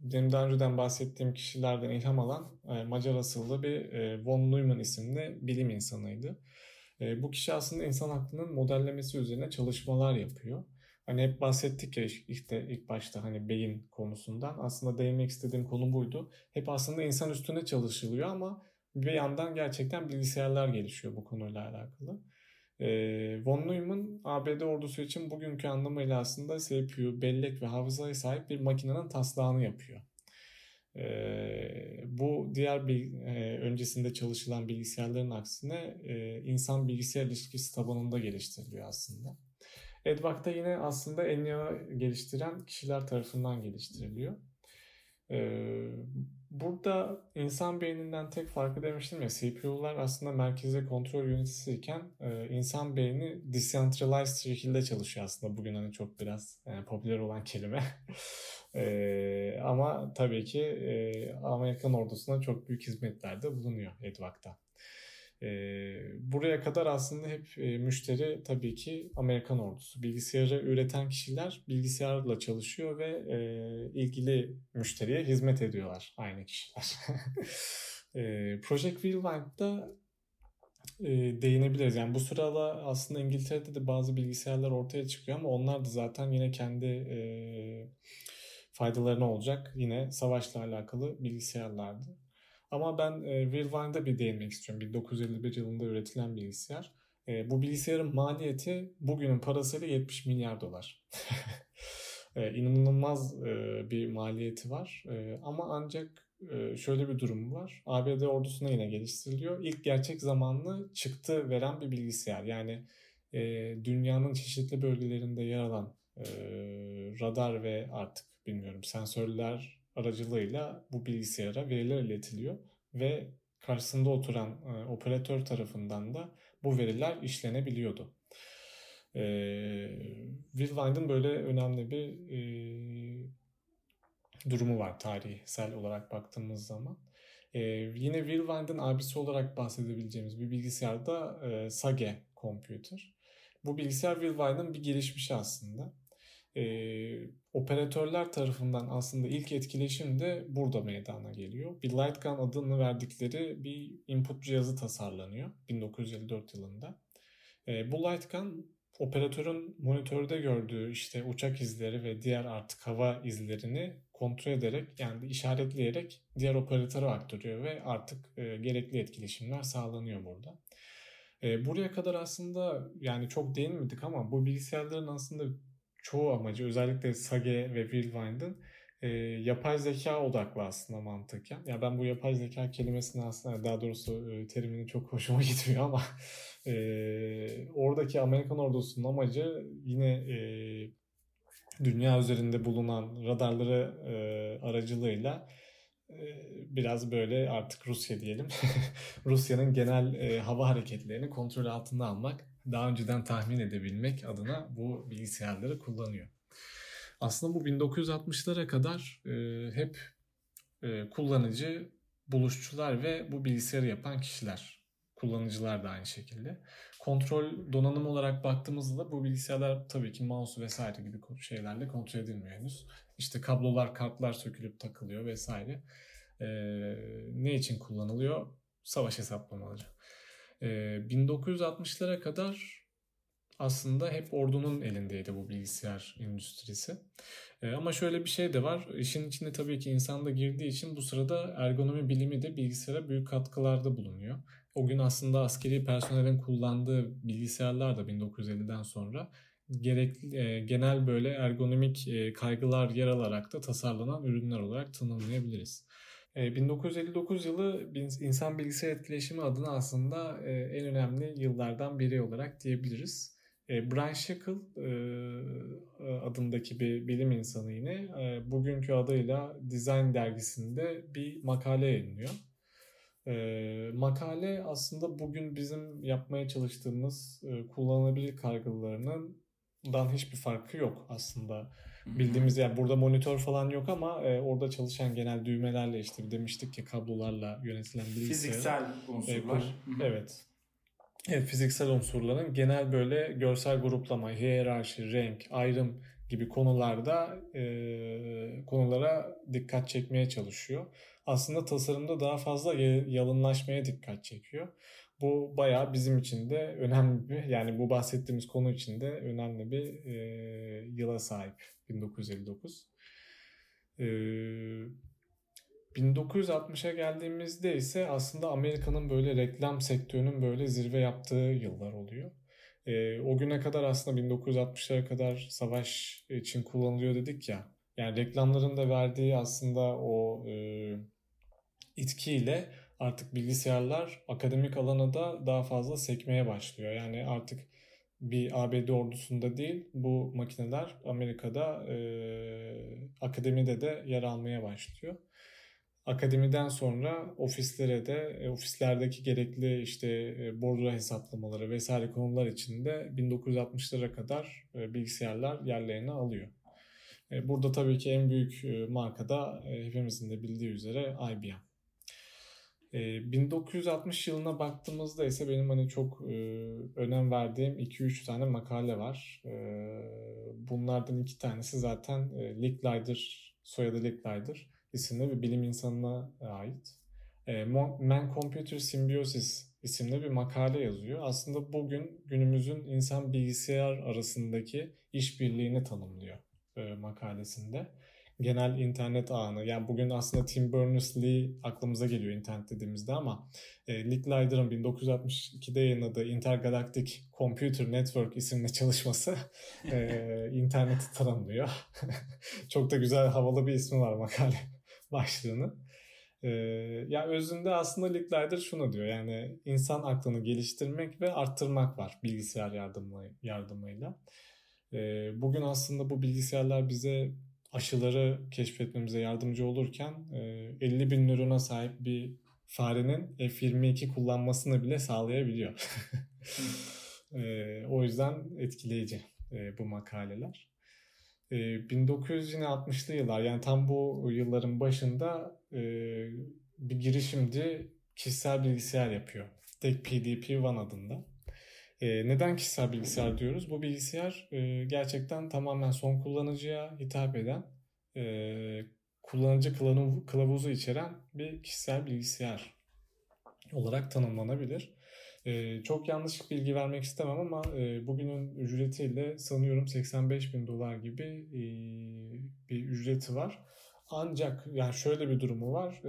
benim daha önceden bahsettiğim kişilerden ilham alan e, Macar asıllı bir e, von Neumann isimli bilim insanıydı. E, bu kişi aslında insan aklının modellemesi üzerine çalışmalar yapıyor. Hani hep bahsettik ya işte ilk başta hani beyin konusundan. Aslında değinmek istediğim konu buydu. Hep aslında insan üstüne çalışılıyor ama bir yandan gerçekten bilgisayarlar gelişiyor bu konuyla alakalı. E, von Neumann ABD ordusu için bugünkü anlamıyla aslında CPU, bellek ve hafızaya sahip bir makinenin taslağını yapıyor. E, bu diğer bir e, öncesinde çalışılan bilgisayarların aksine e, insan bilgisayar ilişkisi tabanında geliştiriliyor aslında. EDVAC da yine aslında ENIAC'ı geliştiren kişiler tarafından geliştiriliyor. Ee, burada insan beyninden tek farkı demiştim ya CPU'lar aslında merkezi kontrol iken e, insan beyni decentralized şekilde çalışıyor aslında bugün hani çok biraz yani popüler olan kelime. (laughs) e, ama tabii ki e, Amerikan ordusuna çok büyük hizmetlerde bulunuyor EDVAC'ta. E, buraya kadar aslında hep e, müşteri tabii ki Amerikan ordusu. Bilgisayarı üreten kişiler bilgisayarla çalışıyor ve e, ilgili müşteriye hizmet ediyorlar aynı kişiler. (laughs) e, Project Wheelwind'da e, değinebiliriz. Yani bu sırada aslında İngiltere'de de bazı bilgisayarlar ortaya çıkıyor ama onlar da zaten yine kendi faydalarına olacak yine savaşla alakalı bilgisayarlardı. Ama ben e, Whirlwind'a bir değinmek istiyorum. 1951 yılında üretilen bilgisayar. E, bu bilgisayarın maliyeti bugünün parasıyla 70 milyar dolar. (laughs) e, inanılmaz e, bir maliyeti var. E, ama ancak e, şöyle bir durum var. ABD ordusuna yine geliştiriliyor. İlk gerçek zamanlı çıktı veren bir bilgisayar. Yani e, dünyanın çeşitli bölgelerinde yer alan e, radar ve artık bilmiyorum sensörler aracılığıyla bu bilgisayara veriler iletiliyor ve karşısında oturan e, operatör tarafından da bu veriler işlenebiliyordu. E, Willwind'ın böyle önemli bir e, durumu var tarihsel olarak baktığımız zaman. E, yine Willwind'ın abisi olarak bahsedebileceğimiz bir bilgisayar da e, Sage Computer. Bu bilgisayar Willwind'ın bir gelişmişi aslında. E, operatörler tarafından aslında ilk etkileşim de burada meydana geliyor. Bir Lightgun adını verdikleri bir input cihazı tasarlanıyor 1954 yılında. E, bu Lightgun operatörün monitörde gördüğü işte uçak izleri ve diğer artık hava izlerini kontrol ederek yani işaretleyerek diğer operatöre aktarıyor ve artık e, gerekli etkileşimler sağlanıyor burada. E, buraya kadar aslında yani çok değinmedik ama bu bilgisayarların aslında çoğu amacı özellikle Sage ve Willwind'ın e, yapay zeka odaklı aslında mantıken. Ya ben bu yapay zeka kelimesini aslında daha doğrusu e, terimini çok hoşuma (laughs) gitmiyor ama e, oradaki Amerikan ordusunun amacı yine e, dünya üzerinde bulunan radarları e, aracılığıyla biraz böyle artık Rusya diyelim. (laughs) Rusya'nın genel e, hava hareketlerini kontrol altında almak, daha önceden tahmin edebilmek adına bu bilgisayarları kullanıyor. Aslında bu 1960'lara kadar e, hep e, kullanıcı, buluşçular ve bu bilgisayarı yapan kişiler. Kullanıcılar da aynı şekilde. Kontrol donanım olarak baktığımızda bu bilgisayarlar tabii ki mouse vesaire gibi şeylerle kontrol edilmiyor henüz. İşte kablolar, kartlar sökülüp takılıyor vesaire. E, ne için kullanılıyor? Savaş hesaplamaları. E, 1960'lara kadar aslında hep ordunun elindeydi bu bilgisayar endüstrisi. Ama şöyle bir şey de var. İşin içinde tabii ki insan da girdiği için bu sırada ergonomi bilimi de bilgisayara büyük katkılarda bulunuyor. O gün aslında askeri personelin kullandığı bilgisayarlar da 1950'den sonra gerekli genel böyle ergonomik kaygılar yer alarak da tasarlanan ürünler olarak tanımlayabiliriz. 1959 e, yılı insan bilgisayar etkileşimi adına aslında e, en önemli yıllardan biri olarak diyebiliriz. E, Brian Shackle e, adındaki bir bilim insanı yine e, bugünkü adıyla Design dergisinde bir makale yayınlıyor. Makale aslında bugün bizim yapmaya çalıştığımız kullanılabilir kargılarının hiçbir farkı yok aslında. Bildiğimiz yani burada monitör falan yok ama e, orada çalışan genel düğmelerle işte demiştik ki kablolarla yönetilen bilgisayar. Fiziksel unsurlar. E, evet. Evet, fiziksel unsurların genel böyle görsel gruplama, hiyerarşi, renk, ayrım gibi konularda e, konulara dikkat çekmeye çalışıyor. Aslında tasarımda daha fazla yalınlaşmaya dikkat çekiyor. Bu bayağı bizim için de önemli bir yani bu bahsettiğimiz konu için de önemli bir e, yıla sahip 1959. E, 1960'a geldiğimizde ise aslında Amerika'nın böyle reklam sektörünün böyle zirve yaptığı yıllar oluyor. E, o güne kadar aslında 1960'lara kadar savaş için kullanılıyor dedik ya. Yani reklamların da verdiği aslında o e, itkiyle artık bilgisayarlar akademik alana da daha fazla sekmeye başlıyor. Yani artık bir ABD ordusunda değil bu makineler Amerika'da e, akademide de yer almaya başlıyor. Akademiden sonra ofislere de e, ofislerdeki gerekli işte e, bordro hesaplamaları vesaire konular içinde 1960'lara kadar e, bilgisayarlar yerlerini alıyor. Burada tabii ki en büyük marka da hepimizin de bildiği üzere IBM. 1960 yılına baktığımızda ise benim hani çok e, önem verdiğim 2-3 tane makale var. E, bunlardan iki tanesi zaten e, Licklider, soyadı Licklider isimli bir bilim insanına ait. E, Man-Computer Symbiosis isimli bir makale yazıyor. Aslında bugün günümüzün insan bilgisayar arasındaki işbirliğini tanımlıyor e, makalesinde genel internet ağını yani bugün aslında Tim Berners-Lee aklımıza geliyor internet dediğimizde ama e, Nick Leider'ın 1962'de yayınladığı Intergalactic Computer Network isimli çalışması (laughs) e, interneti tanımlıyor. (laughs) Çok da güzel havalı bir ismi var makale (laughs) başlığının. Ee, ya özünde aslında Licklider şunu diyor yani insan aklını geliştirmek ve arttırmak var bilgisayar yardımı, yardımıyla. Ee, bugün aslında bu bilgisayarlar bize aşıları keşfetmemize yardımcı olurken 50 e, bin nörona sahip bir farenin F22 kullanmasını bile sağlayabiliyor. (laughs) E, o yüzden etkileyici e, bu makaleler. 1960'lı yıllar yani tam bu yılların başında bir girişimci kişisel bilgisayar yapıyor. Tek PDP-1 adında. E, neden kişisel bilgisayar diyoruz? Bu bilgisayar e, gerçekten tamamen son kullanıcıya hitap eden, e, kullanıcı kılavuzu içeren bir kişisel bilgisayar olarak tanımlanabilir. Çok yanlış bilgi vermek istemem ama bugünün ücretiyle sanıyorum 85 bin dolar gibi bir ücreti var. Ancak yani şöyle bir durumu var.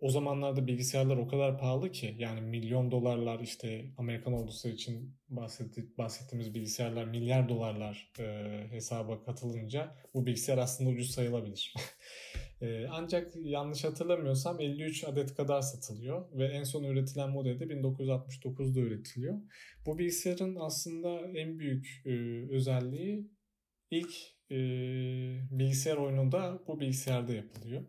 O zamanlarda bilgisayarlar o kadar pahalı ki yani milyon dolarlar işte Amerikan ordusu için bahsetti, bahsettiğimiz bilgisayarlar milyar dolarlar e, hesaba katılınca bu bilgisayar aslında ucuz sayılabilir. (laughs) e, ancak yanlış hatırlamıyorsam 53 adet kadar satılıyor ve en son üretilen modelde 1969'da üretiliyor. Bu bilgisayarın aslında en büyük e, özelliği ilk e, bilgisayar oyunu da bu bilgisayarda yapılıyor.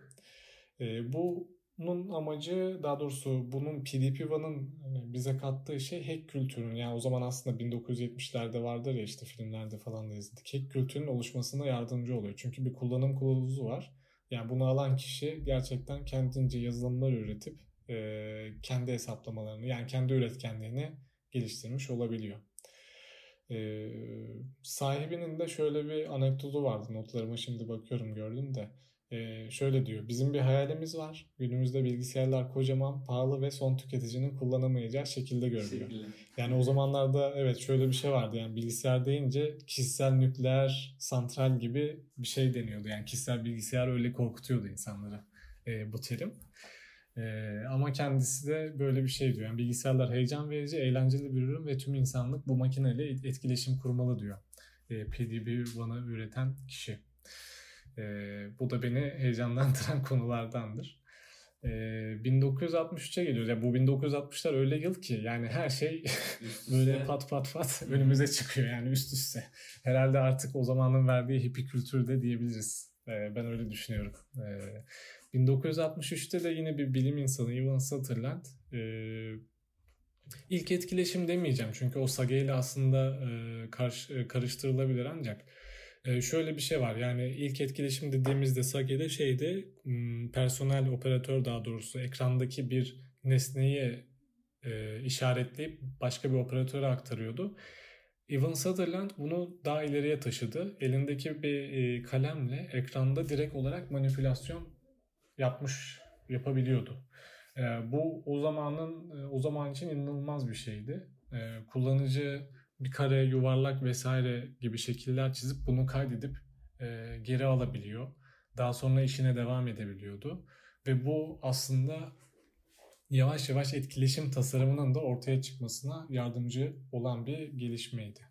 E, bu bunun amacı daha doğrusu bunun PDP-1'ın hani bize kattığı şey hack kültürünün yani o zaman aslında 1970'lerde vardır ya işte filmlerde falan da izledik. Hack kültürünün oluşmasına yardımcı oluyor. Çünkü bir kullanım kılavuzu var. Yani bunu alan kişi gerçekten kendince yazılımlar üretip e, kendi hesaplamalarını yani kendi üretkenliğini geliştirmiş olabiliyor. E, sahibinin de şöyle bir anekdotu vardı notlarıma şimdi bakıyorum gördüm de ee, şöyle diyor. Bizim bir hayalimiz var. Günümüzde bilgisayarlar kocaman, pahalı ve son tüketicinin kullanamayacağı şekilde görülüyor. Şekilde. Yani o zamanlarda evet şöyle bir şey vardı. Yani bilgisayar deyince kişisel nükleer santral gibi bir şey deniyordu. Yani kişisel bilgisayar öyle korkutuyordu insanları e, bu terim. E, ama kendisi de böyle bir şey diyor. Yani bilgisayarlar heyecan verici, eğlenceli bir ürün ve tüm insanlık bu makineyle etkileşim kurmalı diyor. E, PDB bana üreten kişi. E, bu da beni heyecanlandıran (laughs) konulardandır. E, 1963'e geliyoruz. Yani bu 1960'lar öyle yıl ki yani her şey (laughs) böyle pat pat pat önümüze çıkıyor yani üst üste. Herhalde artık o zamanın verdiği hippie kültürü de diyebiliriz. E, ben öyle düşünüyorum. E, 1963'te de yine bir bilim insanı Ivan Sutherland e, ilk etkileşim demeyeceğim çünkü o Sage ile aslında e, karşı, karıştırılabilir ancak ee, şöyle bir şey var yani ilk etkileşim dediğimizde Sage'de şeyde personel operatör daha doğrusu ekrandaki bir nesneyi e, işaretleyip başka bir operatöre aktarıyordu. Evan Sutherland bunu daha ileriye taşıdı. Elindeki bir e, kalemle ekranda direkt olarak manipülasyon yapmış yapabiliyordu. E, bu o zamanın e, o zaman için inanılmaz bir şeydi. E, kullanıcı bir kare, yuvarlak vesaire gibi şekiller çizip bunu kaydedip e, geri alabiliyor. Daha sonra işine devam edebiliyordu. Ve bu aslında yavaş yavaş etkileşim tasarımının da ortaya çıkmasına yardımcı olan bir gelişmeydi.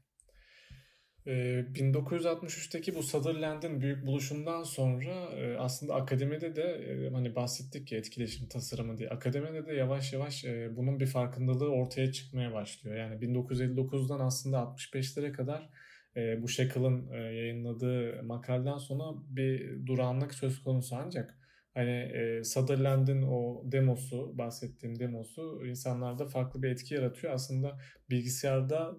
1963'teki ee, bu Sutherland'ın büyük buluşundan sonra e, aslında akademide de e, hani bahsettik ya etkileşim tasarımı diye. Akademide de yavaş yavaş e, bunun bir farkındalığı ortaya çıkmaya başlıyor. Yani 1959'dan aslında 65'lere kadar bu Shackle'ın yayınladığı makaleden sonra bir durağanlık söz konusu ancak hani Sutherland'ın o demosu bahsettiğim demosu insanlarda farklı bir etki yaratıyor. Aslında bilgisayarda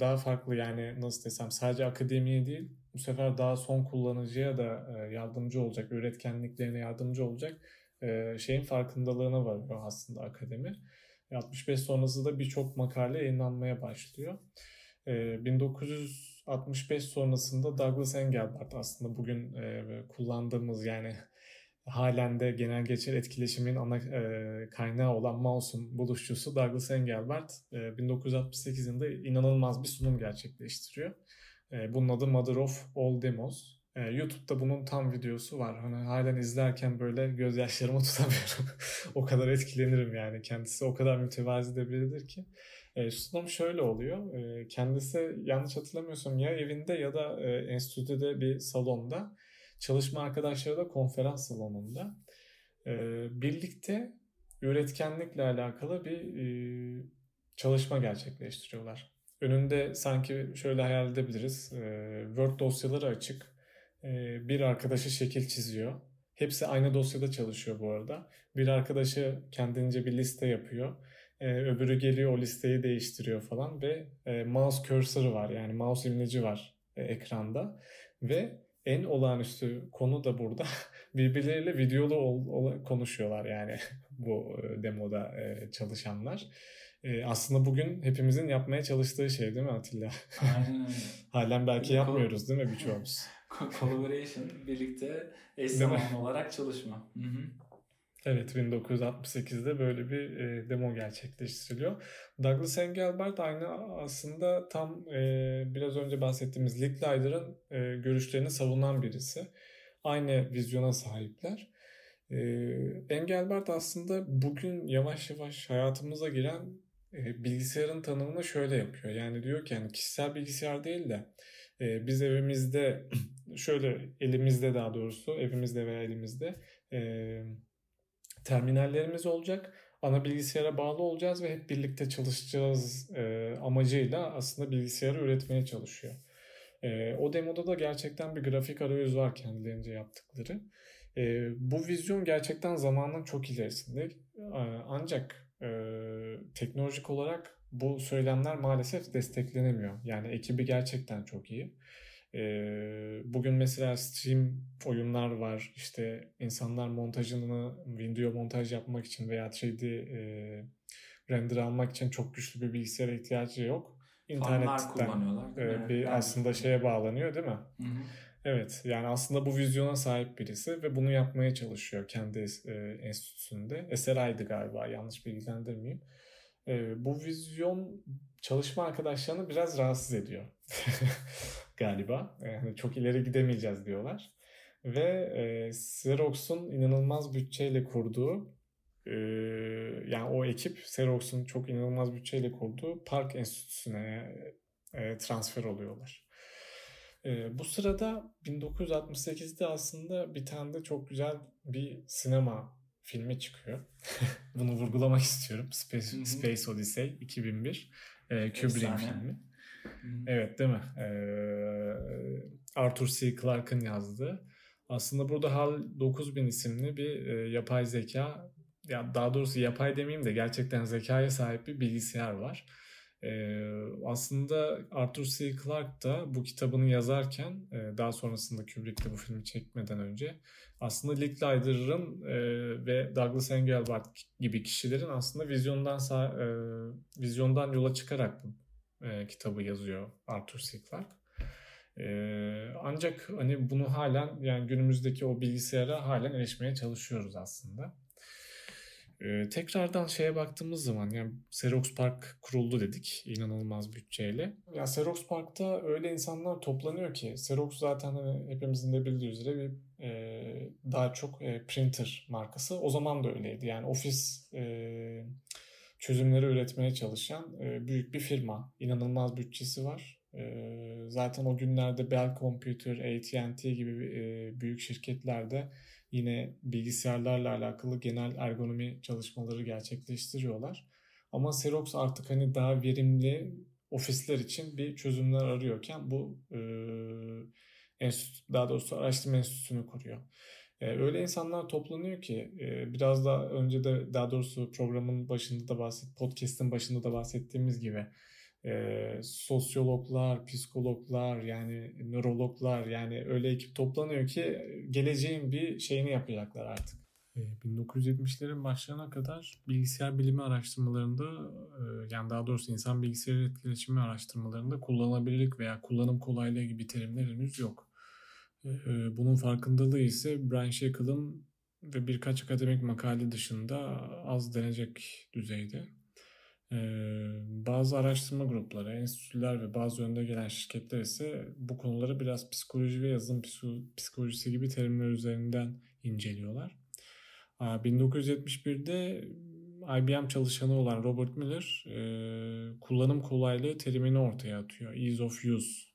daha farklı yani nasıl desem sadece akademiye değil bu sefer daha son kullanıcıya da e, yardımcı olacak, üretkenliklerine yardımcı olacak e, şeyin farkındalığına varıyor aslında akademi. 65 sonrası da birçok makale yayınlanmaya başlıyor. 1965 sonrasında Douglas Engelbart aslında bugün e, kullandığımız yani halen de genel geçer etkileşimin ana e, kaynağı olan Mouse'un buluşçusu Douglas Engelbart e, 1968 yılında inanılmaz bir sunum gerçekleştiriyor. E, bunun adı Mother of All Demos. E, YouTube'da bunun tam videosu var. Hani halen izlerken böyle gözyaşlarımı (laughs) tutamıyorum. o kadar etkilenirim yani. Kendisi o kadar mütevazi de biridir ki. E, sunum şöyle oluyor. E, kendisi yanlış hatırlamıyorsam ya evinde ya da e, enstitüde bir salonda Çalışma arkadaşları da konferans salonunda. E, birlikte üretkenlikle alakalı bir e, çalışma gerçekleştiriyorlar. Önünde sanki şöyle hayal edebiliriz. E, Word dosyaları açık. E, bir arkadaşı şekil çiziyor. Hepsi aynı dosyada çalışıyor bu arada. Bir arkadaşı kendince bir liste yapıyor. Ee, öbürü geliyor o listeyi değiştiriyor falan ve e, mouse cursor'ı var yani mouse imleci var e, ekranda ve en olağanüstü konu da burada (laughs) birbirleriyle videolu ol, ol, konuşuyorlar yani (laughs) bu e, demoda e, çalışanlar. E, aslında bugün hepimizin yapmaya çalıştığı şey değil mi Atilla? Aynen öyle. (laughs) Halen belki yapmıyoruz değil mi birçoğumuz? Collaboration, birlikte eş zamanlı olarak çalışma. Hı hı. Evet 1968'de böyle bir e, demo gerçekleştiriliyor. Douglas Engelbart aynı aslında tam e, biraz önce bahsettiğimiz Lick Lider'ın e, görüşlerini savunan birisi. Aynı vizyona sahipler. E, Engelbart aslında bugün yavaş yavaş hayatımıza giren e, bilgisayarın tanımını şöyle yapıyor. Yani diyor ki yani kişisel bilgisayar değil de e, biz evimizde (clears throat) şöyle elimizde daha doğrusu evimizde veya elimizde e, terminallerimiz olacak. Ana bilgisayara bağlı olacağız ve hep birlikte çalışacağız e, amacıyla aslında bilgisayarı üretmeye çalışıyor. E, o demoda da gerçekten bir grafik arayüz var kendilerince yaptıkları. E, bu vizyon gerçekten zamanın çok ilerisinde. E, ancak e, teknolojik olarak bu söylemler maalesef desteklenemiyor. Yani ekibi gerçekten çok iyi. E, bugün mesela stream oyunlar var. İşte insanlar montajını video montaj yapmak için veya 3D e, render almak için çok güçlü bir bilgisayara ihtiyacı yok. İnternetten e, bir yani. aslında şeye bağlanıyor değil mi? Hı hı. Evet yani aslında bu vizyona sahip birisi ve bunu yapmaya çalışıyor kendi e, enstitüsünde. Eseray'dı galiba yanlış bilgilendirmeyeyim. E, bu vizyon çalışma arkadaşlarını biraz rahatsız ediyor (laughs) galiba. Yani çok ileri gidemeyeceğiz diyorlar. Ve e, Xerox'un inanılmaz bütçeyle kurduğu e, yani o ekip Xerox'un çok inanılmaz bütçeyle kurduğu Park Enstitüsü'ne e, transfer oluyorlar. E, bu sırada 1968'de aslında bir tane de çok güzel bir sinema filmi çıkıyor. (laughs) Bunu vurgulamak istiyorum. Space, Space Odyssey 2001. E, Kubrick'in filmi. Evet değil mi? E, Arthur C. Clarke'ın yazdığı. Aslında burada HAL 9000 isimli bir e, yapay zeka ya daha doğrusu yapay demeyeyim de gerçekten zekaya sahip bir bilgisayar var. Ee, aslında Arthur C. Clarke da bu kitabını yazarken e, daha sonrasında Kubrick bu filmi çekmeden önce aslında Licklider'ın e, ve Douglas Engelbart gibi kişilerin aslında vizyondan e, vizyondan yola çıkarak bu e, kitabı yazıyor Arthur C. Clarke. E, ancak hani bunu halen yani günümüzdeki o bilgisayara halen erişmeye çalışıyoruz aslında. Ee, tekrardan şeye baktığımız zaman yani Xerox Park kuruldu dedik inanılmaz bütçeyle. Ya Xerox Park'ta öyle insanlar toplanıyor ki Xerox zaten hani hepimizin de bildiği üzere bir e, daha çok e, printer markası. O zaman da öyleydi. Yani ofis e, çözümleri üretmeye çalışan e, büyük bir firma. İnanılmaz bütçesi var. E, zaten o günlerde Bell Computer, AT&T gibi e, büyük şirketlerde yine bilgisayarlarla alakalı genel ergonomi çalışmaları gerçekleştiriyorlar. Ama Xerox artık hani daha verimli ofisler için bir çözümler arıyorken bu e, enstitü, daha doğrusu araştırma enstitüsünü kuruyor. Öyle insanlar toplanıyor ki biraz daha önce de daha doğrusu programın başında da bahset, podcast'in başında da bahsettiğimiz gibi e, sosyologlar, psikologlar yani nörologlar yani öyle ekip toplanıyor ki geleceğin bir şeyini yapacaklar artık. 1970'lerin başlarına kadar bilgisayar bilimi araştırmalarında yani daha doğrusu insan bilgisayar etkileşimi araştırmalarında kullanılabilirlik veya kullanım kolaylığı gibi terimler henüz yok. Bunun farkındalığı ise Brian Shackle'ın ve birkaç akademik makale dışında az denecek düzeyde. Bazı araştırma grupları, enstitüler ve bazı önde gelen şirketler ise bu konuları biraz psikoloji ve yazılım psikolojisi gibi terimler üzerinden inceliyorlar. 1971'de IBM çalışanı olan Robert Miller kullanım kolaylığı terimini ortaya atıyor. Ease of use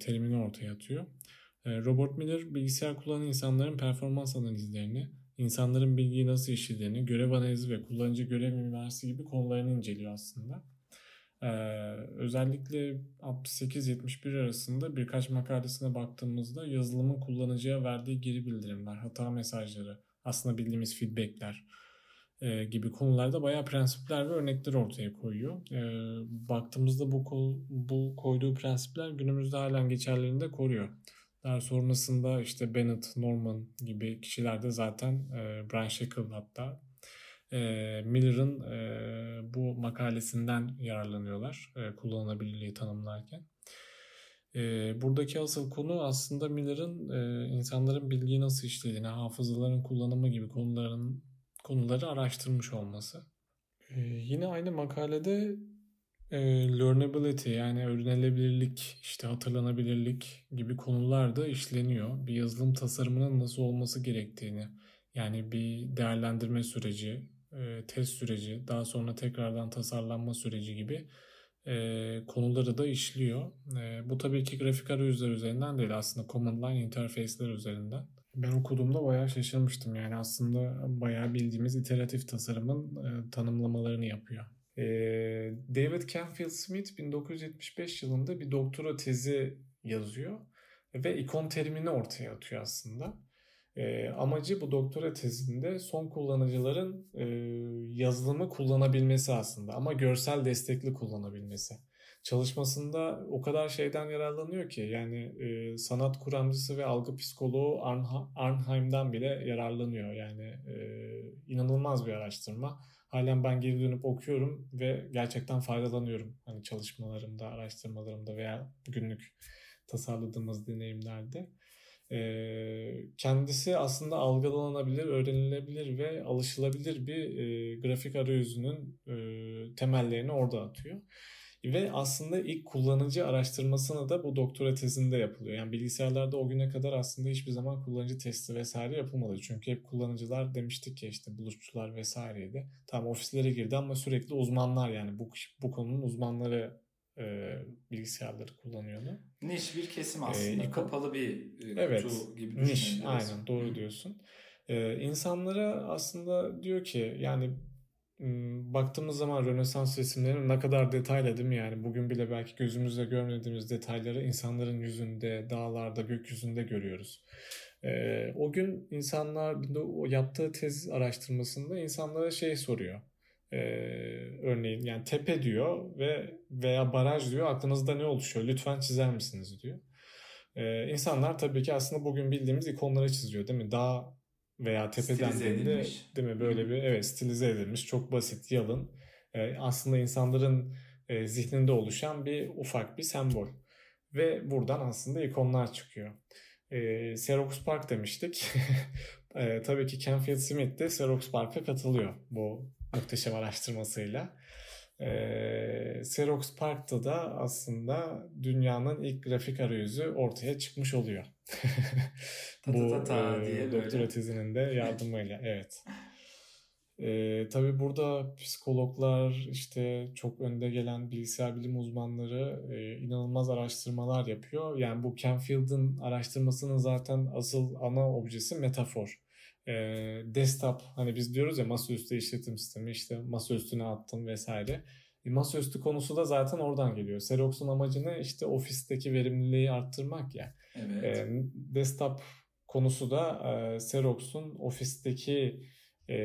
terimini ortaya atıyor. Robert Miller bilgisayar kullanan insanların performans analizlerini, insanların bilgiyi nasıl işlediğini, görev analizi ve kullanıcı görev mimarisi gibi konularını inceliyor aslında. Ee, özellikle 68-71 arasında birkaç makalesine baktığımızda yazılımın kullanıcıya verdiği geri bildirimler, hata mesajları, aslında bildiğimiz feedbackler e, gibi konularda bayağı prensipler ve örnekler ortaya koyuyor. E, baktığımızda bu bu koyduğu prensipler günümüzde halen geçerlerini de koruyor. Daha sonrasında işte Bennett, Norman gibi kişiler de zaten e, Brian Shackle hatta e, Miller'ın e, bu makalesinden yararlanıyorlar e, kullanılabilirliği tanımlarken. E, buradaki asıl konu aslında Miller'ın e, insanların bilgiyi nasıl işlediğini, hafızaların kullanımı gibi konuların konuları araştırmış olması. E, yine aynı makalede e, learnability yani öğrenilebilirlik, işte hatırlanabilirlik gibi konular da işleniyor. Bir yazılım tasarımının nasıl olması gerektiğini, yani bir değerlendirme süreci, e, test süreci, daha sonra tekrardan tasarlanma süreci gibi e, konuları da işliyor. E, bu tabii ki grafik arayüzler üzerinden değil aslında command line interface'ler üzerinden. Ben okuduğumda bayağı şaşırmıştım. Yani aslında bayağı bildiğimiz iteratif tasarımın e, tanımlamalarını yapıyor. E, David Canfield Smith 1975 yılında bir doktora tezi yazıyor ve ikon terimini ortaya atıyor aslında. E, amacı bu doktora tezinde son kullanıcıların e, yazılımı kullanabilmesi aslında ama görsel destekli kullanabilmesi. Çalışmasında o kadar şeyden yararlanıyor ki yani e, sanat kuramcısı ve algı psikoloğu Arnha, Arnheim'den bile yararlanıyor. Yani e, inanılmaz bir araştırma. Halen ben geri dönüp okuyorum ve gerçekten faydalanıyorum. Hani çalışmalarımda, araştırmalarımda veya günlük tasarladığımız deneyimlerde kendisi aslında algılanabilir, öğrenilebilir ve alışılabilir bir e, grafik arayüzünün e, temellerini orada atıyor. Ve aslında ilk kullanıcı araştırmasını da bu doktora tezinde yapılıyor. Yani bilgisayarlarda o güne kadar aslında hiçbir zaman kullanıcı testi vesaire yapılmadı. Çünkü hep kullanıcılar demiştik ki işte buluşçular vesaireydi. Tam ofislere girdi ama sürekli uzmanlar yani bu, bu konunun uzmanları e, bilgisayarları kullanıyordu. Niş bir kesim aslında. E, Kapalı bir e, evet, kutu gibi niş, aynen doğru diyorsun. E, insanlara aslında diyor ki yani baktığımız zaman Rönesans resimlerinin ne kadar detaylı değil mi yani bugün bile belki gözümüzle görmediğimiz detayları insanların yüzünde, dağlarda, gökyüzünde görüyoruz. Ee, o gün insanlar o yaptığı tez araştırmasında insanlara şey soruyor. Ee, örneğin yani tepe diyor ve veya baraj diyor aklınızda ne oluşuyor lütfen çizer misiniz diyor. Ee, insanlar tabii ki aslında bugün bildiğimiz ikonları çiziyor değil mi? Dağ veya tepeden dendiğinde değil mi böyle bir evet stilize edilmiş çok basit yalın ee, aslında insanların e, zihninde oluşan bir ufak bir sembol ve buradan aslında ikonlar çıkıyor. E, Xerox Park demiştik. (laughs) e, tabii ki Canfield Smith de Xerox Park'a katılıyor bu muhteşem araştırmasıyla. Ee, Xerox Park'ta da aslında dünyanın ilk grafik arayüzü ortaya çıkmış oluyor. (laughs) Bu ta ta e, diye doktora böyle. tezinin de yardımıyla. (laughs) evet. Ee, tabii burada psikologlar işte çok önde gelen bilgisayar bilim uzmanları e, inanılmaz araştırmalar yapıyor. Yani bu Canfield'ın araştırmasının zaten asıl ana objesi metafor e, desktop hani biz diyoruz ya masaüstü işletim sistemi işte masa üstüne attım vesaire. E, masaüstü konusu da zaten oradan geliyor. Xerox'un amacı ne? İşte ofisteki verimliliği arttırmak ya. Evet. E, desktop konusu da e, Xerox'un ofisteki e,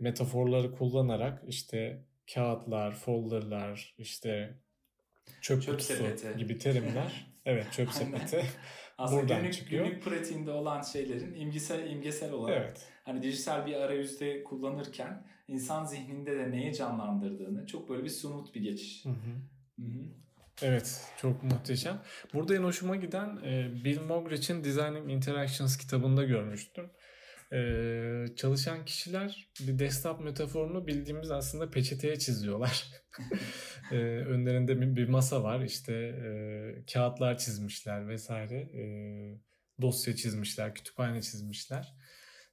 metaforları kullanarak işte kağıtlar, folderlar, işte çöp, çöp kutusu sepeti. gibi terimler. evet çöp sepeti. (laughs) Aslında Buradan günlük, çıkıyor. günlük pratiğinde olan şeylerin imgesel imgesel olarak evet. hani dijital bir arayüzde kullanırken insan zihninde de neyi canlandırdığını çok böyle bir sumut bir geçiş. Hı hı. Hı hı. Evet çok muhteşem. Burada en hoşuma giden e, Bill Mogrich'in Designing Interactions kitabında görmüştüm. Ee, çalışan kişiler bir desktop metaforunu bildiğimiz aslında peçeteye çiziyorlar. (laughs) ee, önlerinde bir, bir masa var işte e, kağıtlar çizmişler vesaire e, dosya çizmişler kütüphane çizmişler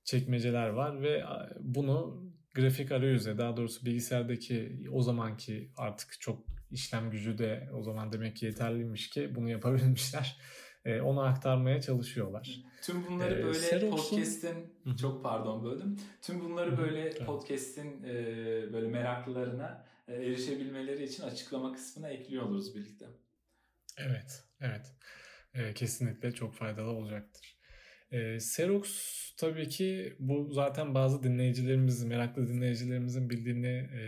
çekmeceler var ve bunu grafik arayüze daha doğrusu bilgisayardaki o zamanki artık çok işlem gücü de o zaman demek ki yeterliymiş ki bunu yapabilmişler e, onu aktarmaya çalışıyorlar. Tüm bunları ee, böyle Xerox'un... podcast'in çok pardon böldüm. Tüm bunları böyle podcast'in e, böyle meraklılarına e, erişebilmeleri için açıklama kısmına ekliyor oluruz birlikte. Evet, evet. E, kesinlikle çok faydalı olacaktır. E, Xerox tabii ki bu zaten bazı dinleyicilerimizin, meraklı dinleyicilerimizin bildiğini e,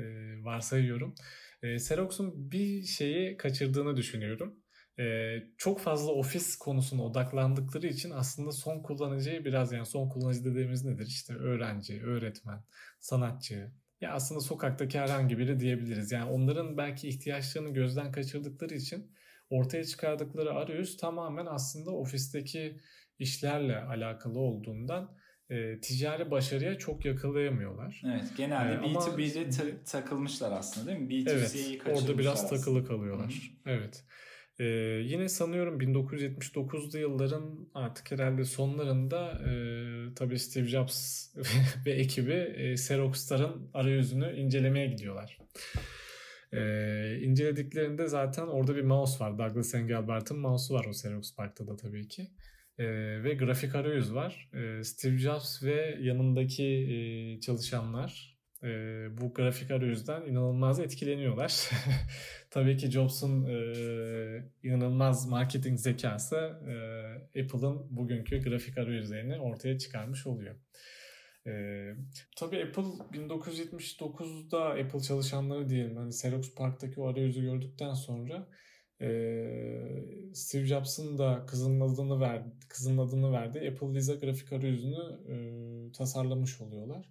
e, varsayıyorum. E, Xerox'un bir şeyi kaçırdığını düşünüyorum. E, çok fazla ofis konusuna odaklandıkları için aslında son kullanıcıyı biraz yani son kullanıcı dediğimiz nedir? İşte öğrenci, öğretmen, sanatçı, ya aslında sokaktaki herhangi biri diyebiliriz. Yani onların belki ihtiyaçlarını gözden kaçırdıkları için ortaya çıkardıkları arayüz tamamen aslında ofisteki işlerle alakalı olduğundan e, ticari başarıya çok yakalayamıyorlar. Evet genelde ee, B2B'de ama... ta- takılmışlar aslında değil mi? B2C'yi evet, orada biraz aslında. takılı kalıyorlar. Hı-hı. Evet. Ee, yine sanıyorum 1979'lu yılların artık herhalde sonlarında e, tabii Steve Jobs (laughs) ve ekibi e, Xerox'ların arayüzünü incelemeye gidiyorlar. E, incelediklerinde zaten orada bir mouse var. Douglas Engelbart'ın mouse'u var o Xerox Park'ta da tabii ki. E, ve grafik arayüz var. E, Steve Jobs ve yanındaki e, çalışanlar e, bu grafik arayüzden inanılmaz etkileniyorlar. (laughs) Tabii ki Jobs'un e, inanılmaz marketing zekası e, Apple'ın bugünkü grafik arayüzlerini ortaya çıkarmış oluyor. E, tabii Apple 1979'da Apple çalışanları diyelim hani Xerox Park'taki o arayüzü gördükten sonra e, Steve Jobs'ın da kızının adını verdi, kızının adını verdi. Apple Lisa grafik arayüzünü e, tasarlamış oluyorlar.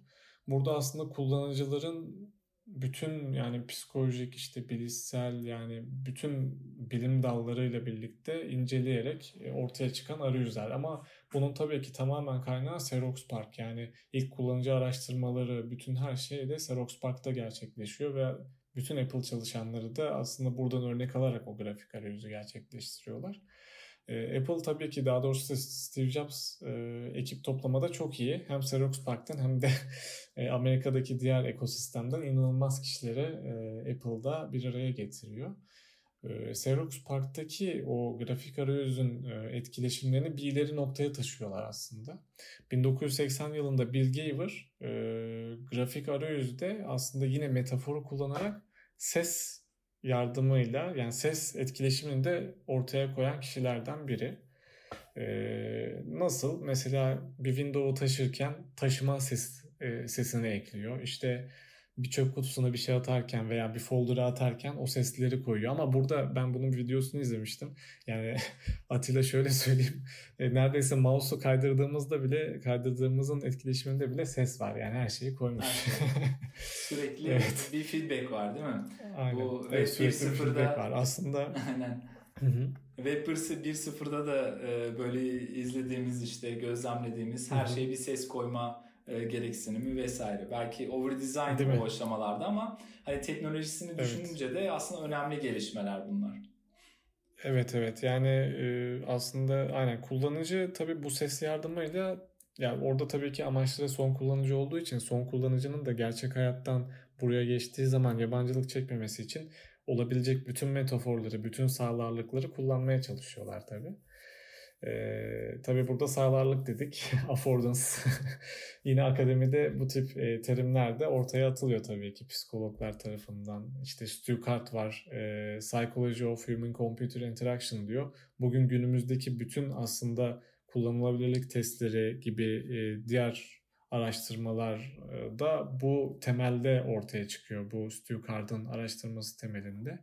Burada aslında kullanıcıların bütün yani psikolojik işte bilişsel yani bütün bilim dallarıyla birlikte inceleyerek e, ortaya çıkan arayüzler. Ama bunun tabii ki tamamen kaynağı Xerox Park. Yani ilk kullanıcı araştırmaları, bütün her şey de Xerox Park'ta gerçekleşiyor ve bütün Apple çalışanları da aslında buradan örnek alarak o grafik arayüzü gerçekleştiriyorlar. E, Apple tabii ki daha doğrusu Steve Jobs e, ekip toplamada çok iyi. Hem Xerox Park'tan hem de (laughs) e, Amerika'daki diğer ekosistemden inanılmaz kişileri e, Apple'da bir araya getiriyor. E, Xerox Park'taki o grafik arayüzün e, etkileşimlerini bir noktaya taşıyorlar aslında. 1980 yılında Bill Gaver e, grafik arayüzde aslında yine metaforu kullanarak ses yardımıyla yani ses etkileşimini de ortaya koyan kişilerden biri. Ee, nasıl? Mesela bir Windows'u taşırken taşıma ses, e, sesini ekliyor. İşte bir çöp kutusuna bir şey atarken veya bir folder'a atarken o sesleri koyuyor. Ama burada ben bunun videosunu izlemiştim. Yani (laughs) Atilla şöyle (laughs) söyleyeyim. E, neredeyse mouse'u kaydırdığımızda bile kaydırdığımızın etkileşiminde bile ses var. Yani her şeyi koymuş. (laughs) sürekli evet. bir feedback var değil mi? Aynen. Bu evet, sürekli bir feedback var. Aslında Aynen. Web 1.0'da da e, böyle izlediğimiz işte gözlemlediğimiz her şey bir ses koyma e, gereksinimi vesaire. Belki over design bu aşamalarda ama hani teknolojisini evet. düşününce de aslında önemli gelişmeler bunlar. Evet evet yani e, aslında aynen kullanıcı tabii bu ses yardımıyla yani orada tabii ki amaçları son kullanıcı olduğu için son kullanıcının da gerçek hayattan buraya geçtiği zaman yabancılık çekmemesi için olabilecek bütün metaforları, bütün sağlarlıkları kullanmaya çalışıyorlar tabii. Ee, tabii burada sağlarlık dedik, (laughs) affordance. (laughs) Yine akademide bu tip e, terimler de ortaya atılıyor tabii ki psikologlar tarafından. İşte Stuttgart var, e, Psychology of Human Computer Interaction diyor. Bugün günümüzdeki bütün aslında kullanılabilirlik testleri gibi e, diğer araştırmalar da bu temelde ortaya çıkıyor. Bu Stuttgart'ın araştırması temelinde.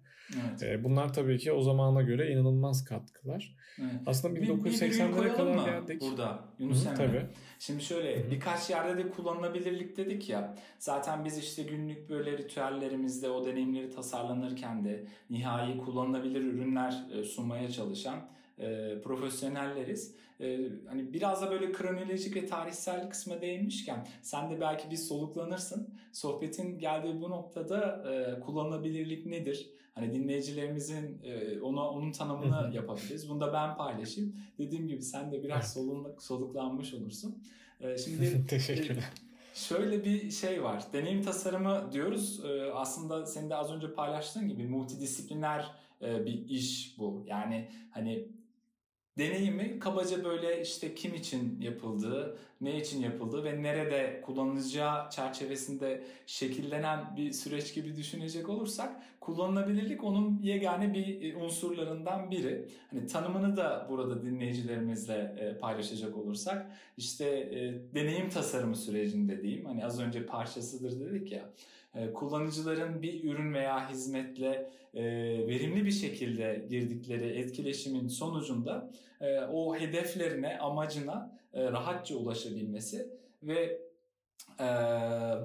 Evet. Bunlar tabii ki o zamana göre inanılmaz katkılar. Evet. Aslında 1980'lere kadar geldik. Burada Yunus Hı, tabii. Şimdi şöyle Hı. birkaç yerde de kullanılabilirlik dedik ya. Zaten biz işte günlük böyle ritüellerimizde o deneyimleri tasarlanırken de nihai kullanılabilir ürünler sunmaya çalışan e, profesyonelleriz. E, hani biraz da böyle kronolojik ve tarihsel kısma değinmişken sen de belki bir soluklanırsın. Sohbetin geldiği bu noktada e, kullanılabilirlik nedir? Hani dinleyicilerimizin e, ona onun tanımını yapabiliriz. Bunu da ben paylaşayım. Dediğim gibi sen de biraz solunla, soluklanmış olursun. (laughs) E, şimdi Teşekkürler. Şöyle bir şey var. Deneyim tasarımı diyoruz. E, aslında senin de az önce paylaştığın gibi multidisipliner e, bir iş bu. Yani hani deneyimi kabaca böyle işte kim için yapıldığı, ne için yapıldığı ve nerede kullanılacağı çerçevesinde şekillenen bir süreç gibi düşünecek olursak kullanılabilirlik onun yegane bir unsurlarından biri. Hani tanımını da burada dinleyicilerimizle paylaşacak olursak işte deneyim tasarımı sürecinde diyeyim. Hani az önce parçasıdır dedik ya. Kullanıcıların bir ürün veya hizmetle verimli bir şekilde girdikleri etkileşimin sonucunda o hedeflerine, amacına rahatça ulaşabilmesi ve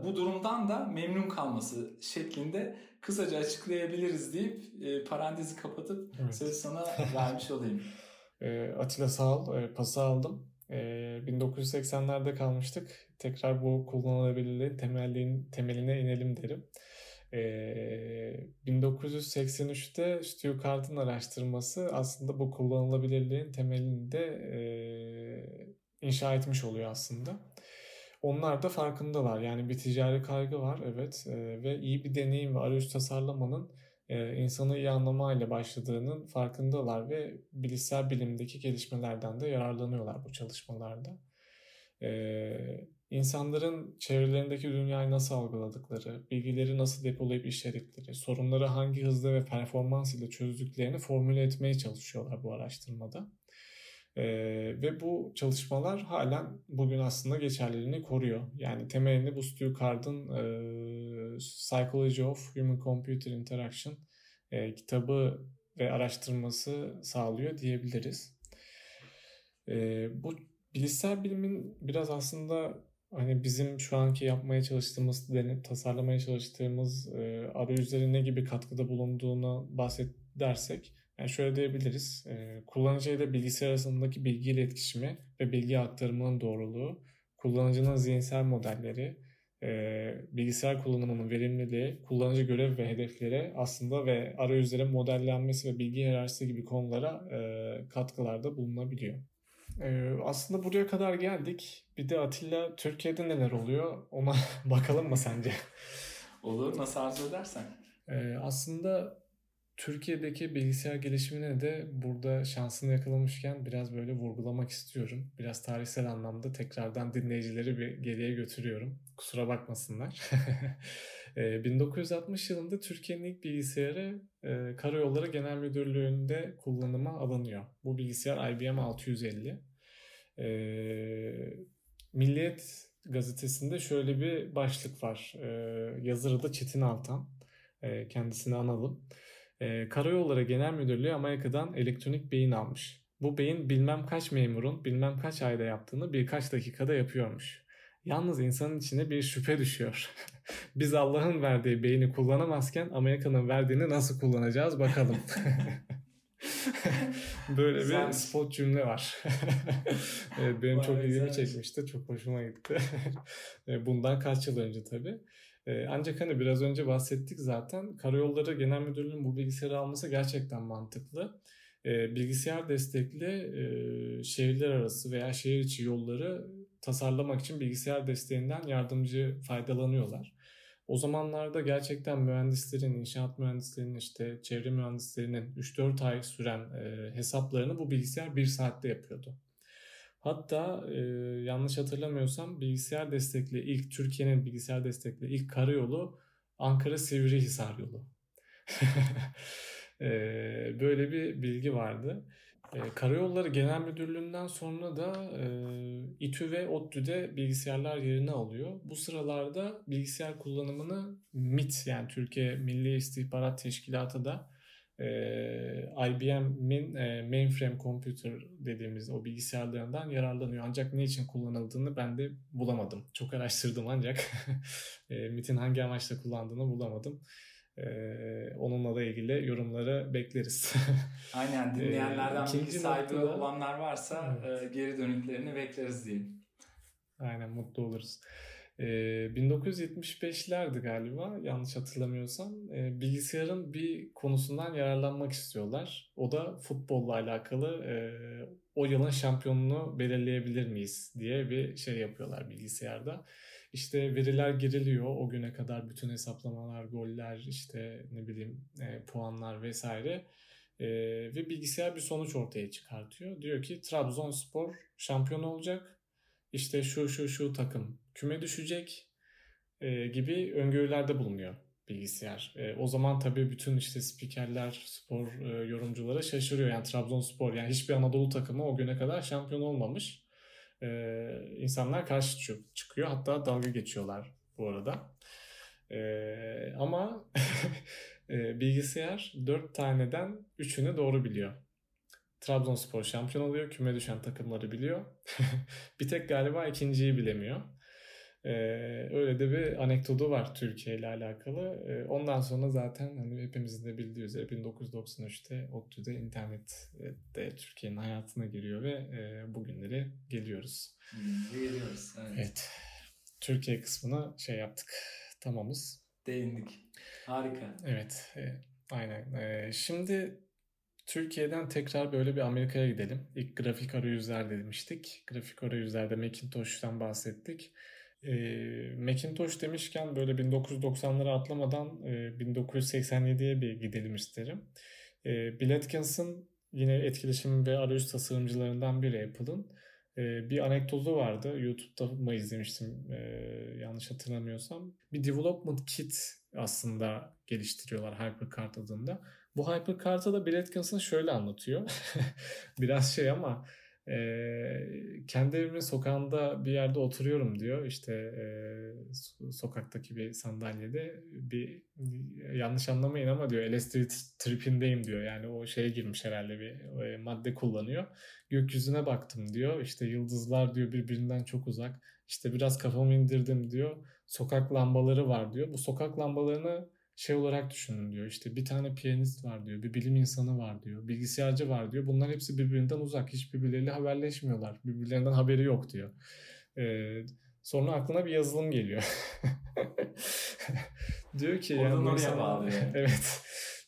bu durumdan da memnun kalması şeklinde kısaca açıklayabiliriz deyip e, parantezi kapatıp evet. sözü sana vermiş olayım. (laughs) e, Atilla sağ ol. E, pası aldım. E, 1980'lerde kalmıştık. Tekrar bu kullanılabilirliğin temelliğin, temeline inelim derim. E, 1983'te Stuart'ın araştırması aslında bu kullanılabilirliğin temelini de e, inşa etmiş oluyor aslında. Onlar da farkındalar. Yani bir ticari kaygı var evet e, ve iyi bir deneyim ve arayüz tasarlamanın insanı iyi anlamayla başladığının farkındalar ve bilişsel bilimdeki gelişmelerden de yararlanıyorlar bu çalışmalarda. E, insanların çevrelerindeki dünyayı nasıl algıladıkları, bilgileri nasıl depolayıp işledikleri, sorunları hangi hızda ve performans ile çözdüklerini formüle etmeye çalışıyorlar bu araştırmada. E, ve bu çalışmalar halen bugün aslında geçerliliğini koruyor. Yani temelini bu Stu Card'ın e, Psychology of Human Computer Interaction e, kitabı ve araştırması sağlıyor diyebiliriz. E, bu bilişsel bilimin biraz aslında hani bizim şu anki yapmaya çalıştığımız, tasarlamaya çalıştığımız e, arayüzlere gibi katkıda bulunduğunu bahsedersek yani şöyle diyebiliriz. E, kullanıcı ile bilgisayar arasındaki bilgi iletişimi ve bilgi aktarımının doğruluğu, kullanıcının zihinsel modelleri, e, bilgisayar kullanımının verimliliği, kullanıcı görev ve hedefleri aslında ve arayüzlerin modellenmesi ve bilgi hiyerarşisi gibi konulara e, katkılarda bulunabiliyor. E, aslında buraya kadar geldik. Bir de Atilla Türkiye'de neler oluyor ona (laughs) bakalım mı sence? Olur nasıl arzu edersen. E, aslında Türkiye'deki bilgisayar gelişimine de burada şansını yakalamışken biraz böyle vurgulamak istiyorum. Biraz tarihsel anlamda tekrardan dinleyicileri bir geriye götürüyorum. Kusura bakmasınlar. (laughs) 1960 yılında Türkiye'nin ilk bilgisayarı Karayolları Genel Müdürlüğü'nde kullanıma alınıyor. Bu bilgisayar IBM 650. E, Milliyet gazetesinde şöyle bir başlık var. Yazarı da Çetin Altan. Kendisini analım. E, Karayolları Genel Müdürlüğü Amerika'dan elektronik beyin almış. Bu beyin bilmem kaç memurun bilmem kaç ayda yaptığını birkaç dakikada yapıyormuş. Yalnız insanın içine bir şüphe düşüyor. (laughs) Biz Allah'ın verdiği beyni kullanamazken Amerika'nın verdiğini nasıl kullanacağız bakalım. (laughs) Böyle bir spot cümle var. (laughs) benim Bayağı çok ilgimi çekmişti. Çok hoşuma gitti. Bundan kaç yıl önce tabii. Ancak hani biraz önce bahsettik zaten. Karayolları Genel Müdürlüğü'nün bu bilgisayarı alması gerçekten mantıklı. bilgisayar destekli şehirler arası veya şehir içi yolları tasarlamak için bilgisayar desteğinden yardımcı faydalanıyorlar. O zamanlarda gerçekten mühendislerin, inşaat mühendislerinin, işte çevre mühendislerinin 3-4 ay süren hesaplarını bu bilgisayar 1 saatte yapıyordu. Hatta e, yanlış hatırlamıyorsam bilgisayar destekli ilk Türkiye'nin bilgisayar destekli ilk karayolu Ankara Sivrihisar yolu. (laughs) e, böyle bir bilgi vardı. E, Karayolları Genel Müdürlüğü'nden sonra da e, İTÜ ve ODTÜ'de bilgisayarlar yerini alıyor. Bu sıralarda bilgisayar kullanımını MIT yani Türkiye Milli İstihbarat Teşkilatı da e, IBM'in e, mainframe computer dediğimiz o bilgisayarlarından yararlanıyor. Ancak ne için kullanıldığını ben de bulamadım. Çok araştırdım ancak (laughs) e, MIT'in hangi amaçla kullandığını bulamadım. Ee, onunla da ilgili yorumları bekleriz. (laughs) Aynen dinleyenlerden ee, bilgi sahibi noktada, olanlar varsa evet. e, geri dönüklerini bekleriz diyeyim. Aynen mutlu oluruz. Ee, 1975'lerdi galiba yanlış hatırlamıyorsam ee, bilgisayarın bir konusundan yararlanmak istiyorlar. O da futbolla alakalı e, o yılın şampiyonunu belirleyebilir miyiz diye bir şey yapıyorlar bilgisayarda. İşte veriler giriliyor o güne kadar bütün hesaplamalar, goller, işte ne bileyim e, puanlar vesaire. E, ve bilgisayar bir sonuç ortaya çıkartıyor. Diyor ki Trabzonspor şampiyon olacak. İşte şu şu şu takım küme düşecek e, gibi öngörülerde bulunuyor bilgisayar. E, o zaman tabii bütün işte spikerler, spor e, yorumcuları şaşırıyor. Yani Trabzonspor yani hiçbir Anadolu takımı o güne kadar şampiyon olmamış. E, insanlar karşı çıkıyor. Hatta dalga geçiyorlar bu arada. E, ama (laughs) e, bilgisayar dört taneden üçünü doğru biliyor. Trabzonspor şampiyon oluyor. Küme düşen takımları biliyor. (laughs) bir tek galiba ikinciyi bilemiyor. Ee, öyle de bir anekdotu var Türkiye ile alakalı. Ee, ondan sonra zaten hani hepimizin de bildiği üzere 1993'te ODTÜ'de internette Türkiye'nin hayatına giriyor ve e, bugünleri geliyoruz. Geliyoruz. Evet. evet. Türkiye kısmına şey yaptık. Tamamız. Değindik. Harika. Evet. E, aynen. E, şimdi Türkiye'den tekrar böyle bir Amerika'ya gidelim. İlk grafik arayüzler demiştik. Grafik arayüzlerde Macintosh'tan bahsettik. E, Macintosh demişken böyle 1990'lara atlamadan e, 1987'ye bir gidelim isterim. E, Bill Atkinson yine etkileşim ve arayüz tasarımcılarından biri Apple'ın. E, bir anekdotu vardı. YouTube'da mı izlemiştim e, yanlış hatırlamıyorsam. Bir development kit aslında geliştiriyorlar HyperCard adında. Bu HyperCard'a da Bill Atkinson şöyle anlatıyor. (laughs) Biraz şey ama e, kendi evimin sokağında bir yerde oturuyorum diyor. İşte e, sokaktaki bir sandalyede bir yanlış anlamayın ama diyor LSD tripindeyim diyor. Yani o şeye girmiş herhalde bir e, madde kullanıyor. Gökyüzüne baktım diyor. İşte yıldızlar diyor birbirinden çok uzak. İşte biraz kafamı indirdim diyor. Sokak lambaları var diyor. Bu sokak lambalarını şey olarak düşünün diyor. İşte bir tane piyanist var diyor. Bir bilim insanı var diyor. Bilgisayarcı var diyor. Bunlar hepsi birbirinden uzak. Hiç birbirleriyle haberleşmiyorlar. Birbirlerinden haberi yok diyor. Ee, sonra aklına bir yazılım geliyor. (laughs) diyor ki Oradan yani oraya (laughs) bağlıyor. evet.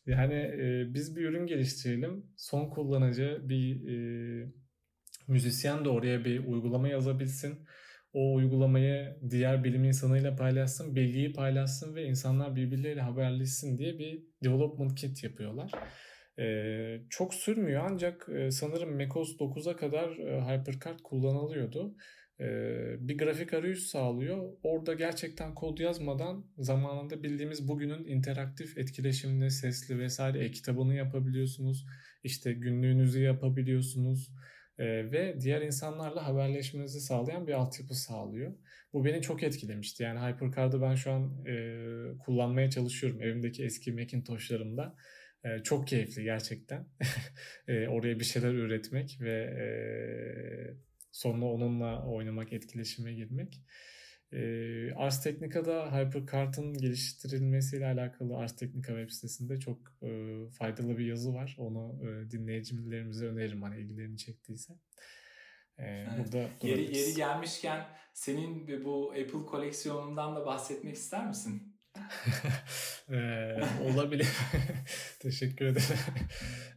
Yani e, biz bir ürün geliştirelim. Son kullanıcı bir e, müzisyen de oraya bir uygulama yazabilsin o uygulamayı diğer bilim insanıyla paylaşsın, bilgiyi paylaşsın ve insanlar birbirleriyle haberleşsin diye bir development kit yapıyorlar. Ee, çok sürmüyor ancak e, sanırım macOS 9'a kadar e, HyperCard kullanılıyordu. Ee, bir grafik arayüz sağlıyor. Orada gerçekten kod yazmadan zamanında bildiğimiz bugünün interaktif etkileşimli, sesli vesaire e-kitabını yapabiliyorsunuz. İşte günlüğünüzü yapabiliyorsunuz e, ve diğer insanlarla haberleşmenizi sağlayan bir altyapı sağlıyor. Bu beni çok etkilemişti. Yani HyperCard'ı ben şu an e, kullanmaya çalışıyorum evimdeki eski Macintosh'larımda. E, çok keyifli gerçekten. (laughs) e, oraya bir şeyler üretmek ve e, sonra onunla oynamak, etkileşime girmek. E, Ars Technica'da HyperCard'ın geliştirilmesiyle alakalı Ars Technica web sitesinde çok e, faydalı bir yazı var. Onu e, dinleyicilerimize öneririm hani ilgilerini çektiyse. E, evet. Burada yeri, yeri gelmişken senin bu Apple koleksiyonundan da bahsetmek ister misin? (laughs) ee, olabilir. (laughs) Teşekkür ederim. (laughs)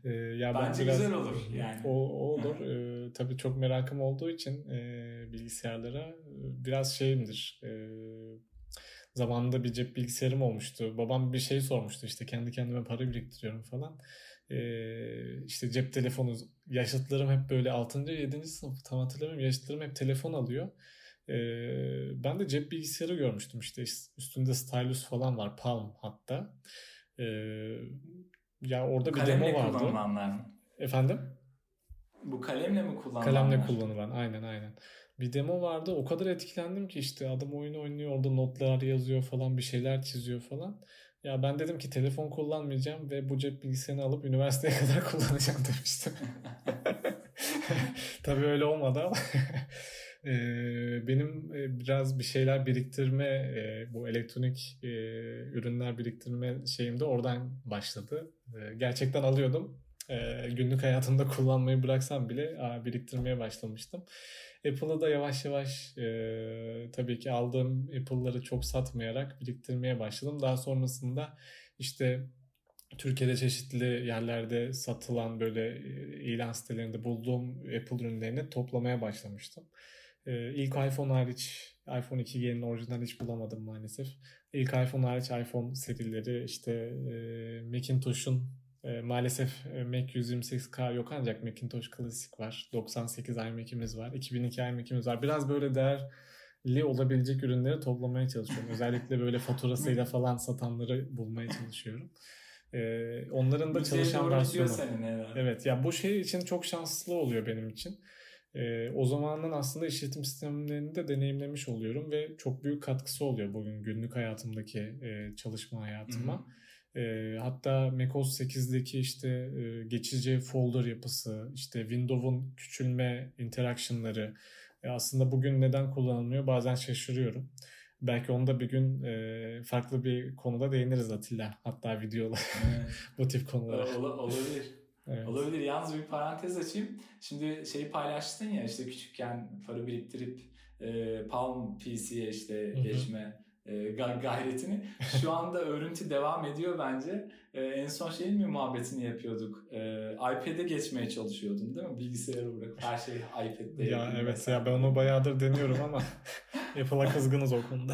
Ee, ya Bence biraz, güzel olur yani. O, o olur. ee, tabii çok merakım olduğu için e, bilgisayarlara biraz şeyimdir. E, zamanında bir cep bilgisayarım olmuştu. Babam bir şey sormuştu işte kendi kendime para biriktiriyorum falan. Ee, işte cep telefonu yaşıtlarım hep böyle 6. 7. sınıf tam hatırlamıyorum yaşıtlarım hep telefon alıyor. Ee, ben de cep bilgisayarı görmüştüm işte üstünde stylus falan var Palm hatta. Ee, ya orada bir kalemle demo vardı. kullanılanlar? Efendim? Bu kalemle mi kullanılanlar? Kalemle kullanılan aynen aynen. Bir demo vardı o kadar etkilendim ki işte adam oyun oynuyor orada notlar yazıyor falan bir şeyler çiziyor falan. Ya ben dedim ki telefon kullanmayacağım ve bu cep bilgisayarını alıp üniversiteye (laughs) kadar kullanacağım demiştim. (laughs) Tabii öyle olmadı ama benim biraz bir şeyler biriktirme, bu elektronik ürünler biriktirme şeyim de oradan başladı. Gerçekten alıyordum. Günlük hayatımda kullanmayı bıraksam bile biriktirmeye başlamıştım. Apple'ı da yavaş yavaş tabii ki aldığım Apple'ları çok satmayarak biriktirmeye başladım. Daha sonrasında işte Türkiye'de çeşitli yerlerde satılan böyle ilan sitelerinde bulduğum Apple ürünlerini toplamaya başlamıştım. Ee, ilk iPhone hariç iPhone 2G'nin orijinal hiç bulamadım maalesef. İlk iPhone hariç iPhone serileri işte e, Macintosh'un e, maalesef e, Mac 128K yok ancak Macintosh klasik var. 98 iMac'imiz var. 2002 iMac'imiz var. Biraz böyle değer li olabilecek ürünleri toplamaya çalışıyorum. Özellikle böyle faturasıyla falan satanları bulmaya çalışıyorum. Ee, onların da çalışan versiyonu. Evet ya bu şey için çok şanslı oluyor benim için. Ee, o zamanın aslında işletim sistemlerini de deneyimlemiş oluyorum ve çok büyük katkısı oluyor bugün günlük hayatımdaki e, çalışma hayatıma. Hı hı. E, hatta macOS 8'deki işte e, geçici folder yapısı, işte Windows'un küçülme interaction'ları e, aslında bugün neden kullanılmıyor bazen şaşırıyorum. Belki onu da bir gün e, farklı bir konuda değiniriz Atilla. Hatta videolar evet. (laughs) bu tip konulara. Ol, olabilir. Evet. Olabilir. Yalnız bir parantez açayım. Şimdi şeyi paylaştın ya işte küçükken para biriktirip e, Palm PC'ye işte geçme e, gayretini. Şu anda örüntü devam ediyor bence. E, en son şeyin mi muhabbetini yapıyorduk? E, iPad'e geçmeye çalışıyordun değil mi? Bilgisayarı bırakıp her şey iPad'de Ya evet mesela. ya ben onu bayağıdır deniyorum ama (laughs) Apple'a kızgınız o konuda.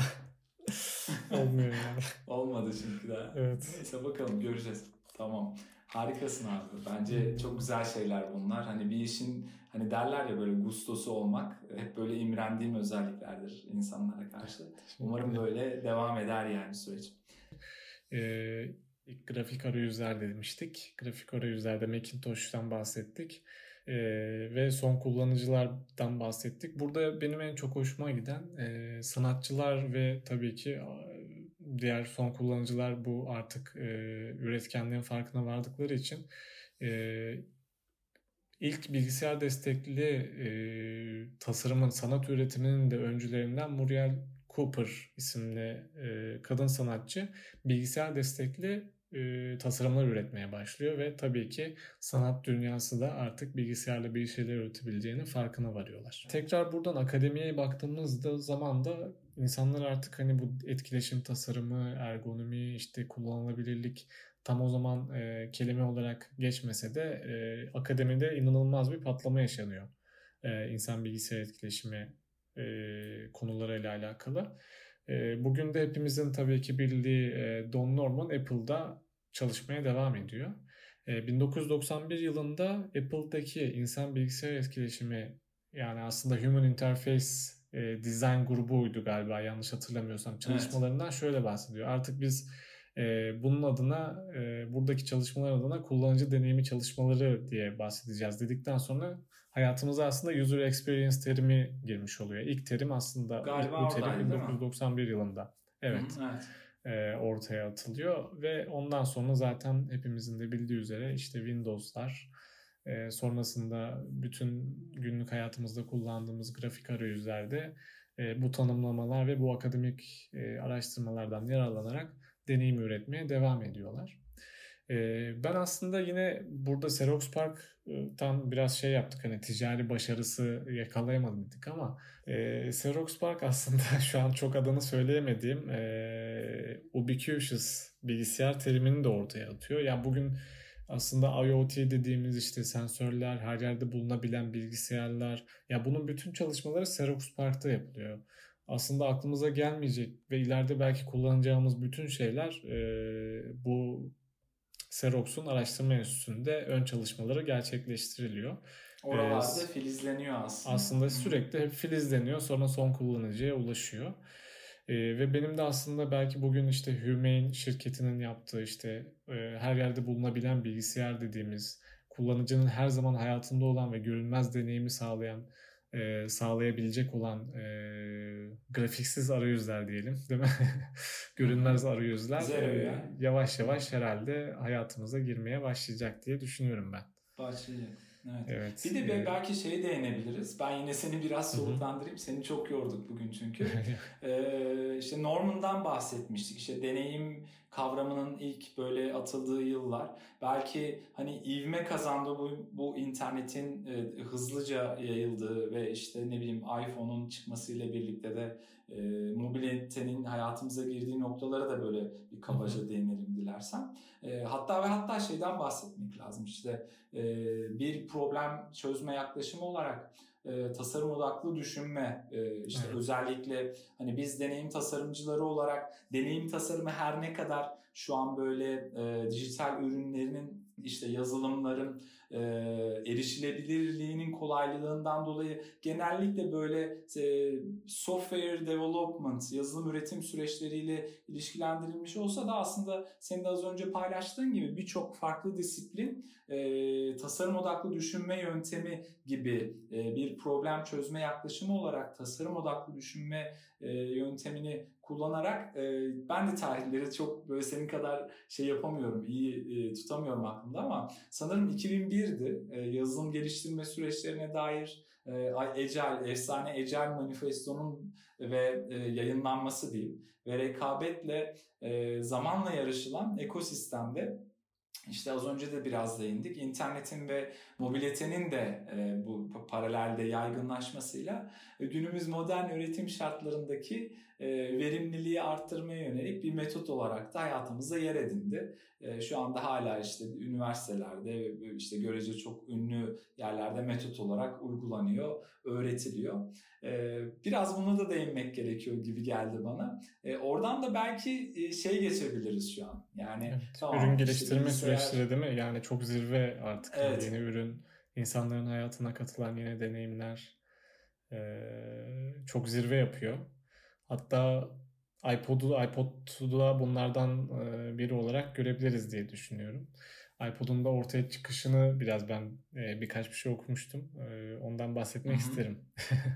(laughs) Olmuyor yani. Olmadı çünkü daha. Evet. Neyse bakalım göreceğiz. Tamam. Harikasın abi. Bence çok güzel şeyler bunlar. Hani bir işin hani derler ya böyle gustosu olmak hep böyle imrendiğim özelliklerdir insanlara karşı. Umarım böyle devam eder yani süreç. Ee, grafik arayüzler demiştik. Grafik arayüzlerde Macintosh'tan bahsettik. Ee, ve son kullanıcılardan bahsettik. Burada benim en çok hoşuma giden e, sanatçılar ve tabii ki diğer son kullanıcılar bu artık e, üretkenliğin farkına vardıkları için e, ilk bilgisayar destekli e, tasarımın, sanat üretiminin de öncülerinden Muriel Cooper isimli e, kadın sanatçı bilgisayar destekli e, tasarımlar üretmeye başlıyor ve tabii ki sanat dünyası da artık bilgisayarla bir şeyler üretebileceğinin farkına varıyorlar. Tekrar buradan akademiye baktığımızda zaman da insanlar artık hani bu etkileşim tasarımı, ergonomi, işte kullanılabilirlik tam o zaman e, kelime olarak geçmese de e, akademide inanılmaz bir patlama yaşanıyor. E, insan bilgisayar etkileşimi e, konularıyla alakalı. Bugün de hepimizin tabii ki bildiği Don Norman Apple'da çalışmaya devam ediyor. E, 1991 yılında Apple'daki insan bilgisayar etkileşimi yani aslında Human Interface Design grubuydu galiba yanlış hatırlamıyorsam çalışmalarından evet. şöyle bahsediyor. Artık biz e, bunun adına e, buradaki çalışmalar adına kullanıcı deneyimi çalışmaları diye bahsedeceğiz dedikten sonra hayatımıza aslında user experience terimi girmiş oluyor. İlk terim aslında Galiba bu terim 1991 yılında. Evet. Hı, evet. E, ortaya atılıyor ve ondan sonra zaten hepimizin de bildiği üzere işte Windows'lar e, sonrasında bütün günlük hayatımızda kullandığımız grafik arayüzlerde e, bu tanımlamalar ve bu akademik araştırmalardan yararlanarak deneyim üretmeye devam ediyorlar. Ben aslında yine burada Xerox Park'tan biraz şey yaptık hani ticari başarısı yakalayamadık ama e, Xerox Park aslında (laughs) şu an çok adını söyleyemediğim e, ubiquitous bilgisayar terimini de ortaya atıyor. Yani bugün aslında IoT dediğimiz işte sensörler, her yerde bulunabilen bilgisayarlar ya bunun bütün çalışmaları Xerox Park'ta yapılıyor aslında aklımıza gelmeyecek ve ileride belki kullanacağımız bütün şeyler e, bu Xerox'un araştırma enstitüsünde ön çalışmaları gerçekleştiriliyor. Oralarda ee, filizleniyor aslında. Aslında sürekli hep filizleniyor sonra son kullanıcıya ulaşıyor. Ee, ve benim de aslında belki bugün işte Humane şirketinin yaptığı işte e, her yerde bulunabilen bilgisayar dediğimiz kullanıcının her zaman hayatında olan ve görünmez deneyimi sağlayan e, sağlayabilecek olan e, grafiksiz arayüzler diyelim değil mi? (laughs) Görünmez arayüzler e, yavaş yavaş herhalde hayatımıza girmeye başlayacak diye düşünüyorum ben. Başlayacak. Evet. evet. Bir de belki şey değinebiliriz. Ben yine seni biraz soluklandırayım. Seni çok yorduk bugün çünkü. ee, (laughs) işte Norman'dan bahsetmiştik. İşte deneyim kavramının ilk böyle atıldığı yıllar. Belki hani ivme kazandı bu, bu internetin e, hızlıca yayıldığı ve işte ne bileyim iPhone'un çıkmasıyla birlikte de e, mobilitenin hayatımıza girdiği noktalara da böyle bir kabaca değinelim dilersen. E, hatta ve hatta şeyden bahsetmek lazım. İşte e, bir problem çözme yaklaşımı olarak e, tasarım odaklı düşünme e, işte evet. özellikle hani biz deneyim tasarımcıları olarak deneyim tasarımı her ne kadar şu an böyle e, dijital ürünlerinin işte yazılımların e, erişilebilirliğinin kolaylığından dolayı genellikle böyle e, software development, yazılım üretim süreçleriyle ilişkilendirilmiş olsa da aslında senin de az önce paylaştığın gibi birçok farklı disiplin e, tasarım odaklı düşünme yöntemi gibi e, bir problem çözme yaklaşımı olarak tasarım odaklı düşünme e, yöntemini kullanarak e, ben de tarihleri çok böyle senin kadar şey yapamıyorum, iyi e, tutamıyorum aklımda ama sanırım 2001'di. E, yazılım geliştirme süreçlerine dair e, Ecel, efsane Ecel manifestonun ve e, yayınlanması diyeyim ve rekabetle e, zamanla yarışılan ekosistemde işte az önce de biraz değindik. İnternetin ve mobilitenin de e, bu paralelde yaygınlaşmasıyla e, günümüz modern üretim şartlarındaki e, verimliliği arttırmaya yönelik bir metot olarak da hayatımıza yer edindi. E, şu anda hala işte üniversitelerde işte görece çok ünlü yerlerde metot olarak uygulanıyor, öğretiliyor. E, biraz buna da değinmek gerekiyor gibi geldi bana. E, oradan da belki e, şey geçebiliriz şu an. Yani evet, tamam, ürün geliştirme işte süreçleri değil mi? Yani çok zirve artık evet. yeni ürün, insanların hayatına katılan yeni deneyimler e, çok zirve yapıyor. Hatta iPod'u iPod'u da bunlardan biri olarak görebiliriz diye düşünüyorum. iPod'un da ortaya çıkışını biraz ben birkaç bir şey okumuştum. Ondan bahsetmek Hı-hı. isterim.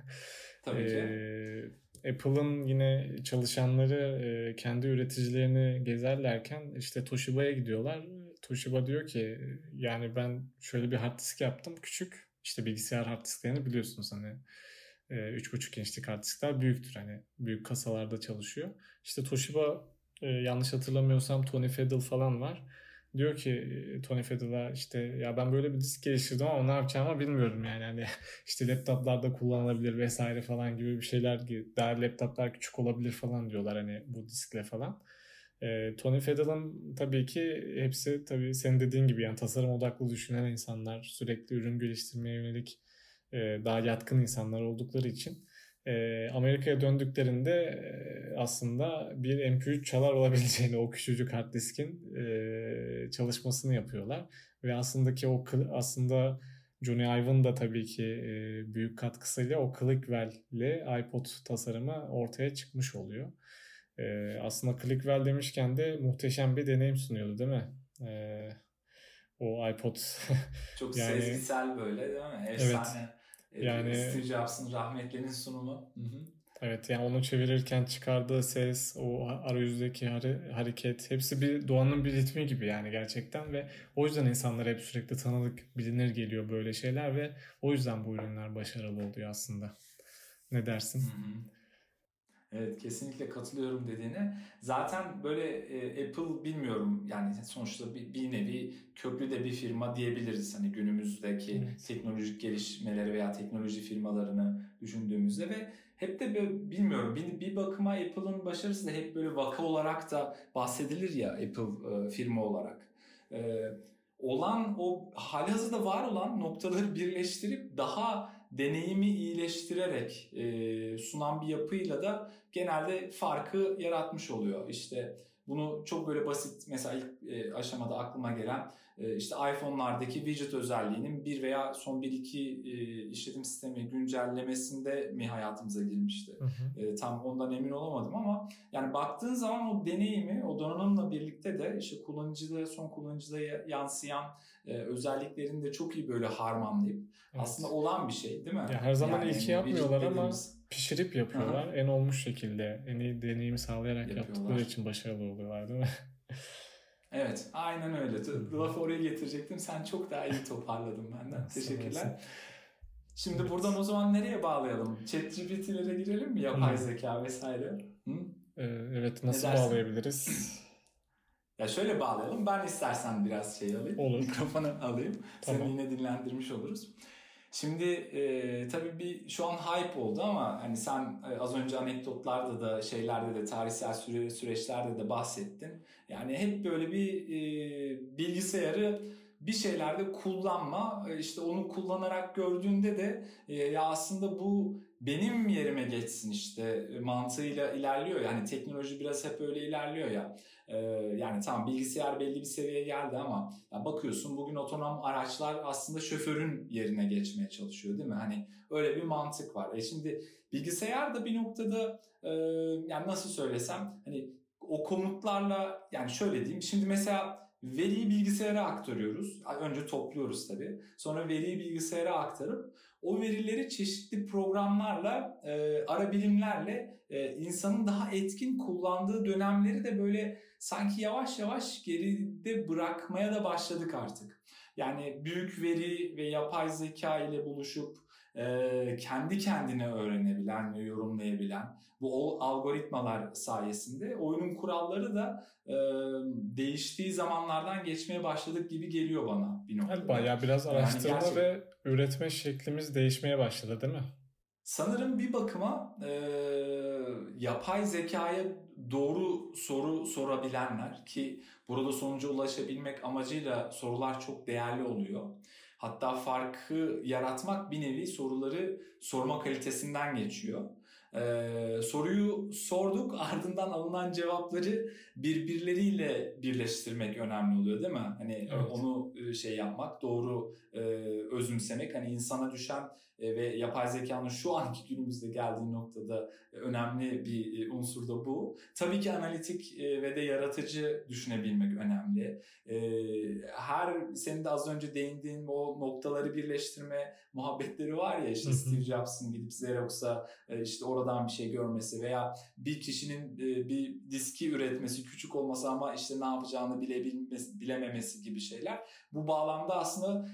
(laughs) Tabii ki. Apple'ın yine çalışanları kendi üreticilerini gezerlerken işte Toshiba'ya gidiyorlar. Toshiba diyor ki yani ben şöyle bir hard disk yaptım küçük. İşte bilgisayar hard disklerini biliyorsunuz hani 3.5 inçlik hard diskler büyüktür. Hani büyük kasalarda çalışıyor. İşte Toshiba yanlış hatırlamıyorsam Tony Fadell falan var. Diyor ki Tony Fadell'a işte ya ben böyle bir disk geliştirdim ama ne yapacağımı bilmiyorum yani. Hani (laughs) işte laptoplarda kullanılabilir vesaire falan gibi bir şeyler daha laptoplar küçük olabilir falan diyorlar hani bu diskle falan. E, Tony Fadell'ın tabii ki hepsi tabii senin dediğin gibi yani tasarım odaklı düşünen insanlar sürekli ürün geliştirmeye yönelik e, daha yatkın insanlar oldukları için e, Amerika'ya döndüklerinde e, aslında bir MP3 çalar olabileceğini o küçücük hard diskin e, çalışmasını yapıyorlar ve aslında ki o aslında Johnny Ive'ın da tabii ki e, büyük katkısıyla o Clickwell ile iPod tasarımı ortaya çıkmış oluyor. E, aslında Clickwell demişken de muhteşem bir deneyim sunuyordu değil mi? E, o iPod. Çok (laughs) yani, sezgisel böyle değil mi? Efsane. Evet. Yani Steve Jobs'ın rahmetlinin sunumu. Hı hı. Evet yani onu çevirirken çıkardığı ses, o arayüzdeki hareket hepsi bir doğanın bir ritmi gibi yani gerçekten ve o yüzden insanlar hep sürekli tanıdık, bilinir geliyor böyle şeyler ve o yüzden bu ürünler başarılı oluyor aslında. Ne dersin? Hı hı. Evet kesinlikle katılıyorum dediğine. Zaten böyle e, Apple bilmiyorum yani sonuçta bir, bir nevi köklü de bir firma diyebiliriz. Hani günümüzdeki evet. teknolojik gelişmeleri veya teknoloji firmalarını düşündüğümüzde ve hep de böyle bilmiyorum bir, bir bakıma Apple'ın başarısı da hep böyle vaka olarak da bahsedilir ya Apple e, firma olarak. E, olan o halihazırda var olan noktaları birleştirip daha deneyimi iyileştirerek e, sunan bir yapıyla da genelde farkı yaratmış oluyor. İşte bunu çok böyle basit mesela ilk e, aşamada aklıma gelen e, işte iPhone'lardaki widget özelliğinin bir veya son bir iki e, işletim sistemi güncellemesinde mi hayatımıza girmişti. Hı hı. E, tam ondan emin olamadım ama yani baktığın zaman o deneyimi o donanımla birlikte de işte kullanıcıda son kullanıcıda yansıyan e, özelliklerini de çok iyi böyle harmanlayıp evet. aslında olan bir şey değil mi? Ya her zaman yani, ilki yapmıyorlar ama pişirip yapıyorlar. Aha. En olmuş şekilde en iyi deneyimi sağlayarak yaptıkları için başarılı oluyorlar değil mi? Evet, aynen öyle. Lafı oraya getirecektim. Sen çok daha iyi toparladın benden. (laughs) Teşekkürler. Şimdi buradan o zaman nereye bağlayalım? ChatGPT'lere girelim mi? Yapay zeka vesaire. Hı? Ee, evet, nasıl bağlayabiliriz? (clears throat) Ya şöyle bağlayalım. Ben istersen biraz şey alayım. Olur. (laughs) Mikrofonu alayım. Tamam. Seni yine dinlendirmiş oluruz. Şimdi e, tabii bir şu an hype oldu ama hani sen e, az önce anekdotlarda da şeylerde de tarihsel süre, süreçlerde de bahsettin. Yani hep böyle bir e, bilgisayarı bir şeylerde kullanma e, işte onu kullanarak gördüğünde de e, ya aslında bu benim yerime geçsin işte mantığıyla ilerliyor. Yani teknoloji biraz hep öyle ilerliyor ya. Ee, yani tamam bilgisayar belli bir seviyeye geldi ama ya bakıyorsun bugün otonom araçlar aslında şoförün yerine geçmeye çalışıyor değil mi? Hani öyle bir mantık var. E şimdi bilgisayar da bir noktada e, yani nasıl söylesem hani o komutlarla yani şöyle diyeyim. Şimdi mesela veriyi bilgisayara aktarıyoruz. Önce topluyoruz tabii. Sonra veriyi bilgisayara aktarıp o verileri çeşitli programlarla, e, ara bilimlerle e, insanın daha etkin kullandığı dönemleri de böyle sanki yavaş yavaş geride bırakmaya da başladık artık. Yani büyük veri ve yapay zeka ile buluşup e, kendi kendine öğrenebilen ve yorumlayabilen bu algoritmalar sayesinde oyunun kuralları da e, değiştiği zamanlardan geçmeye başladık gibi geliyor bana bir noktada. Yani bayağı biraz araştırma yani gerçekten... ve üretme şeklimiz değişmeye başladı değil mi? Sanırım bir bakıma e, yapay zekaya doğru soru sorabilenler ki burada sonuca ulaşabilmek amacıyla sorular çok değerli oluyor. Hatta farkı yaratmak bir nevi soruları sorma kalitesinden geçiyor. Ee, soruyu sorduk (laughs) ardından alınan cevapları birbirleriyle birleştirmek önemli oluyor değil mi? Hani evet. onu e, şey yapmak, doğru e, özümsemek hani insana düşen e, ve yapay zekanın şu anki günümüzde geldiği noktada önemli bir unsur da bu. Tabii ki analitik ve de yaratıcı düşünebilmek önemli. Her senin de az önce değindiğin o noktaları birleştirme muhabbetleri var ya işte Steve Jobs'ın gidip Xerox'a işte oradan bir şey görmesi veya bir kişinin bir diski üretmesi küçük olması ama işte ne yapacağını bilebilmesi, bilememesi gibi şeyler. Bu bağlamda aslında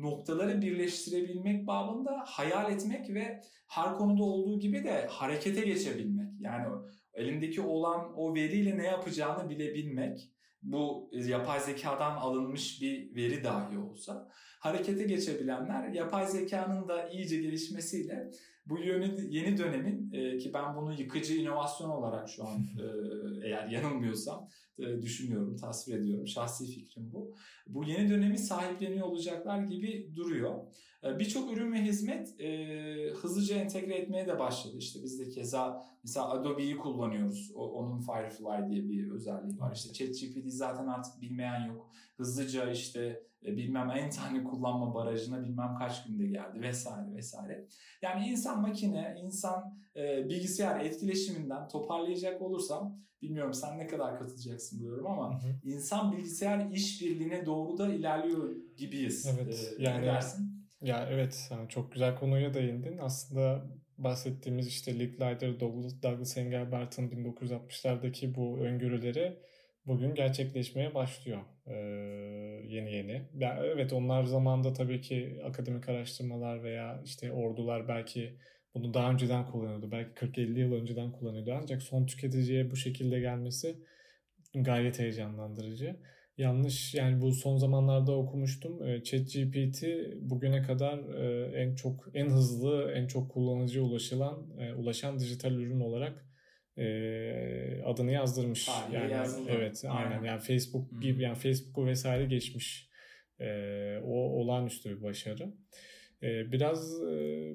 noktaları birleştirebilmek babında hayal etmek ve her konuda olduğu gibi de harekete geçebilmek. Yani elindeki olan o veriyle ne yapacağını bilebilmek bu yapay zekadan alınmış bir veri dahi olsa harekete geçebilenler yapay zekanın da iyice gelişmesiyle bu yeni, yeni dönemin e, ki ben bunu yıkıcı inovasyon olarak şu an (laughs) e, eğer yanılmıyorsam e, düşünüyorum, tasvir ediyorum. Şahsi fikrim bu. Bu yeni dönemi sahipleniyor olacaklar gibi duruyor. E, Birçok ürün ve hizmet e, hızlıca entegre etmeye de başladı. İşte biz de keza mesela Adobe'yi kullanıyoruz. O, onun Firefly diye bir özelliği var. İşte ChatGPT zaten artık bilmeyen yok. Hızlıca işte bilmem en tane kullanma barajına bilmem kaç günde geldi vesaire vesaire. Yani insan makine, insan e, bilgisayar etkileşiminden toparlayacak olursam bilmiyorum sen ne kadar katılacaksın buluyorum ama hı hı. insan bilgisayar işbirliğine doğru da ilerliyor gibiyiz. Evet. Ee, yani dersin? Ya evet çok güzel konuya değindin. Aslında bahsettiğimiz işte Licklider, Douglas Engelbart'ın 1960'lardaki bu öngörüleri bugün gerçekleşmeye başlıyor ee, yeni yeni. Ya, evet onlar zamanda tabii ki akademik araştırmalar veya işte ordular belki bunu daha önceden kullanıyordu. Belki 40-50 yıl önceden kullanıyordu. Ancak son tüketiciye bu şekilde gelmesi gayet heyecanlandırıcı. Yanlış yani bu son zamanlarda okumuştum. ChatGPT bugüne kadar en çok en hızlı, en çok kullanıcı ulaşılan ulaşan dijital ürün olarak e, adını yazdırmış. Tarihe yani yazıldı. evet aynen. aynen. Yani Facebook hmm. gibi yani Facebook'u vesaire geçmiş. o olağanüstü bir başarı. Biraz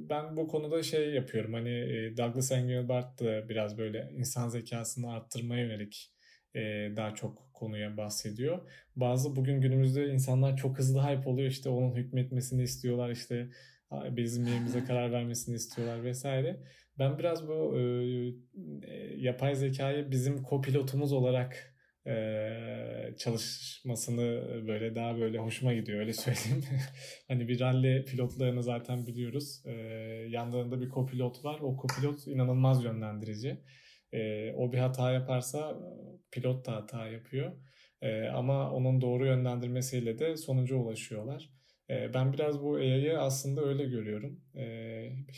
ben bu konuda şey yapıyorum hani Douglas Engelbart da biraz böyle insan zekasını arttırmaya yönelik daha çok konuya bahsediyor. Bazı bugün günümüzde insanlar çok hızlı hype oluyor işte onun hükmetmesini istiyorlar işte bizim yerimize karar vermesini istiyorlar vesaire. Ben biraz bu yapay zekayı bizim kopilotumuz olarak e, çalışmasını böyle daha böyle hoşuma gidiyor öyle söyleyeyim. (laughs) hani bir rally pilotlarını zaten biliyoruz. E, yanlarında bir kopilot var. O kopilot inanılmaz yönlendirici. E, o bir hata yaparsa pilot da hata yapıyor. E, ama onun doğru yönlendirmesiyle de sonuca ulaşıyorlar. Ben biraz bu AI'yı aslında öyle görüyorum.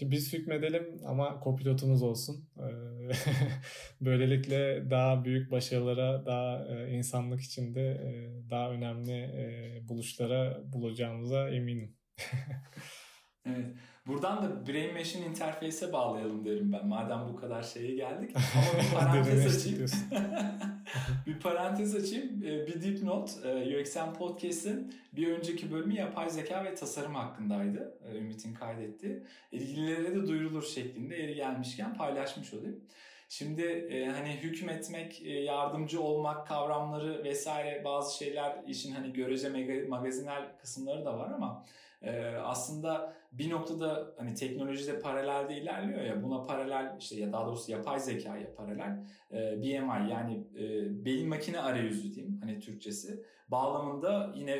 Biz hükmedelim ama kopilotumuz olsun. (laughs) Böylelikle daha büyük başarılara, daha insanlık içinde daha önemli buluşlara bulacağımıza eminim. (laughs) Evet. Buradan da Brain Machine interface'e bağlayalım derim ben. Madem bu kadar şeye geldik. (laughs) Ama (laughs) bir parantez açayım. bir parantez açayım. Bir dipnot. Ee, UXM Podcast'in bir önceki bölümü yapay zeka ve tasarım hakkındaydı. Ee, Ümit'in kaydetti. İlgililere de duyurulur şeklinde yeri gelmişken paylaşmış olayım. Şimdi e, hani hükmetmek, e, yardımcı olmak kavramları vesaire bazı şeyler işin hani görece magazinel kısımları da var ama e, aslında bir noktada hani teknolojide paralelde ilerliyor ya buna paralel işte ya daha doğrusu yapay zekaya paralel e, BMI yani e, beyin makine arayüzü diyeyim hani Türkçesi bağlamında yine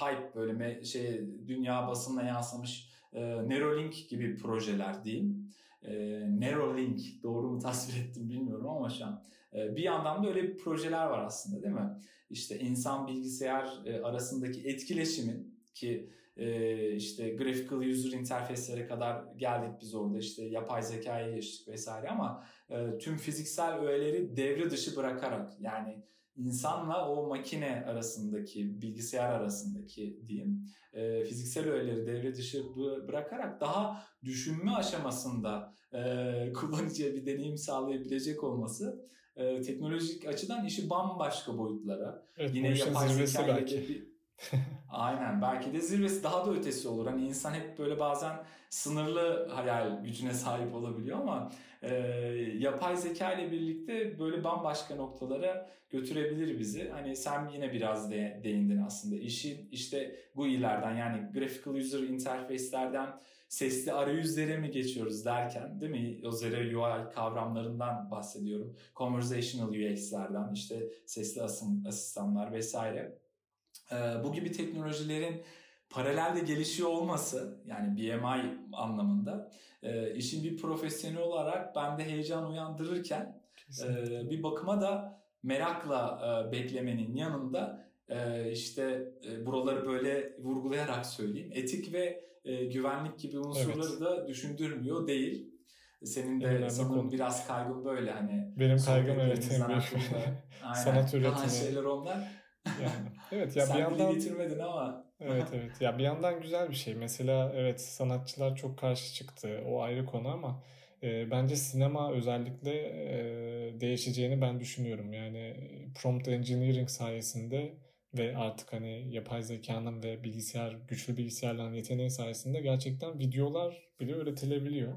hype böyle me, şey dünya basınına yansımış e, Neuralink gibi projeler diyeyim. E, Neuralink doğru mu tasvir ettim bilmiyorum ama şu an e, bir yandan da öyle projeler var aslında değil mi? İşte insan bilgisayar e, arasındaki etkileşimin ki e, işte graphical user interface'lere kadar geldik biz orada işte yapay zekaya geçtik vesaire ama e, tüm fiziksel öğeleri devre dışı bırakarak yani insanla o makine arasındaki bilgisayar arasındaki diyeyim e, fiziksel öğeleri devre dışı bırakarak daha düşünme aşamasında e, (laughs) kullanıcıya bir deneyim sağlayabilecek olması e, teknolojik açıdan işi bambaşka boyutlara. Evet, Yine yapay zeka belki. Bir, (laughs) Aynen belki de zirvesi daha da ötesi olur. Hani insan hep böyle bazen sınırlı hayal gücüne (laughs) sahip olabiliyor ama e, yapay zeka ile birlikte böyle bambaşka noktalara götürebilir bizi. Hani sen yine biraz de, değindin aslında. İşi işte GUI'lerden yani Graphical User Interface'lerden sesli arayüzlere mi geçiyoruz derken değil mi? O Zero UI kavramlarından bahsediyorum. Conversational UX'lerden işte sesli asistanlar vesaire bu gibi teknolojilerin paralelde gelişiyor olması yani BMI anlamında e, işin bir profesyonel olarak bende heyecan uyandırırken e, bir bakıma da merakla e, beklemenin yanında işte buraları böyle vurgulayarak söyleyeyim etik ve güvenlik gibi unsurları evet. da düşündürmüyor değil. Senin de Önemli sanırım konu. biraz kaygın böyle hani. Benim kaygım evet. Büyük. Sanat (laughs) üretimi. şeyler onlar. Yani, evet ya Sen bir yandan getirmedin ama. evet evet. Ya bir yandan güzel bir şey. Mesela evet sanatçılar çok karşı çıktı. O ayrı konu ama e, bence sinema özellikle e, değişeceğini ben düşünüyorum. Yani prompt engineering sayesinde ve artık hani yapay zekanın ve bilgisayar güçlü bilgisayarların yeteneği sayesinde gerçekten videolar bile üretilebiliyor.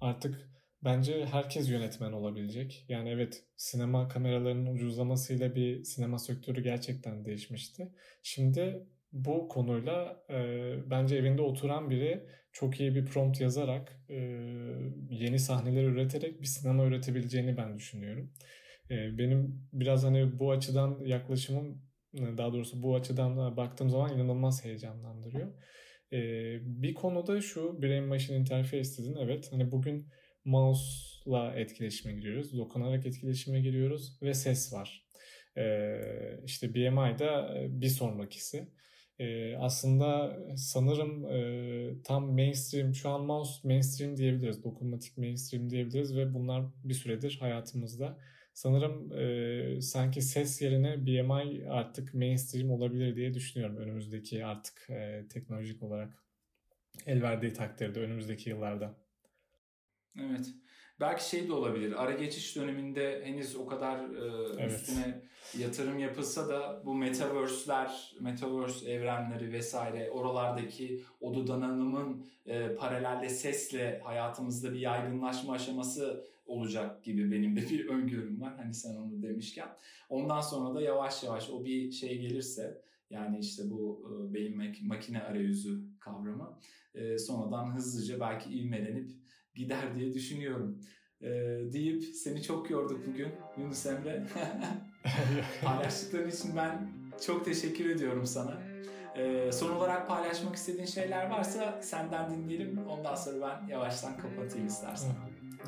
Artık Bence herkes yönetmen olabilecek. Yani evet sinema kameralarının ucuzlamasıyla bir sinema sektörü gerçekten değişmişti. Şimdi bu konuyla e, bence evinde oturan biri çok iyi bir prompt yazarak e, yeni sahneler üreterek bir sinema üretebileceğini ben düşünüyorum. E, benim biraz hani bu açıdan yaklaşımım daha doğrusu bu açıdan baktığım zaman inanılmaz heyecanlandırıyor. E, bir konuda şu Brain Machine Interface dedin evet hani bugün mouse'la etkileşime giriyoruz. Dokunarak etkileşime giriyoruz ve ses var. Ee, işte BMI'da e, bir sonrakisi. Ee, aslında sanırım e, tam mainstream, şu an mouse mainstream diyebiliriz. Dokunmatik mainstream diyebiliriz ve bunlar bir süredir hayatımızda. Sanırım e, sanki ses yerine BMI artık mainstream olabilir diye düşünüyorum önümüzdeki artık e, teknolojik olarak el verdiği takdirde önümüzdeki yıllarda. Evet. Belki şey de olabilir. Ara geçiş döneminde henüz o kadar e, evet. üstüne yatırım yapılsa da bu metaverse'ler, metaverse evrenleri vesaire oralardaki o donanımın e, paralelde sesle hayatımızda bir yaygınlaşma aşaması olacak gibi benim de bir öngörüm var. Hani sen onu demişken. Ondan sonra da yavaş yavaş o bir şey gelirse yani işte bu e, beyin makine arayüzü kavramı e, sonradan hızlıca belki ivmelenip gider diye düşünüyorum. Ee, deyip seni çok yorduk bugün Yunus Emre. (laughs) Paylaştıkların için ben çok teşekkür ediyorum sana. Ee, son olarak paylaşmak istediğin şeyler varsa senden dinleyelim. Ondan sonra ben yavaştan kapatayım istersen.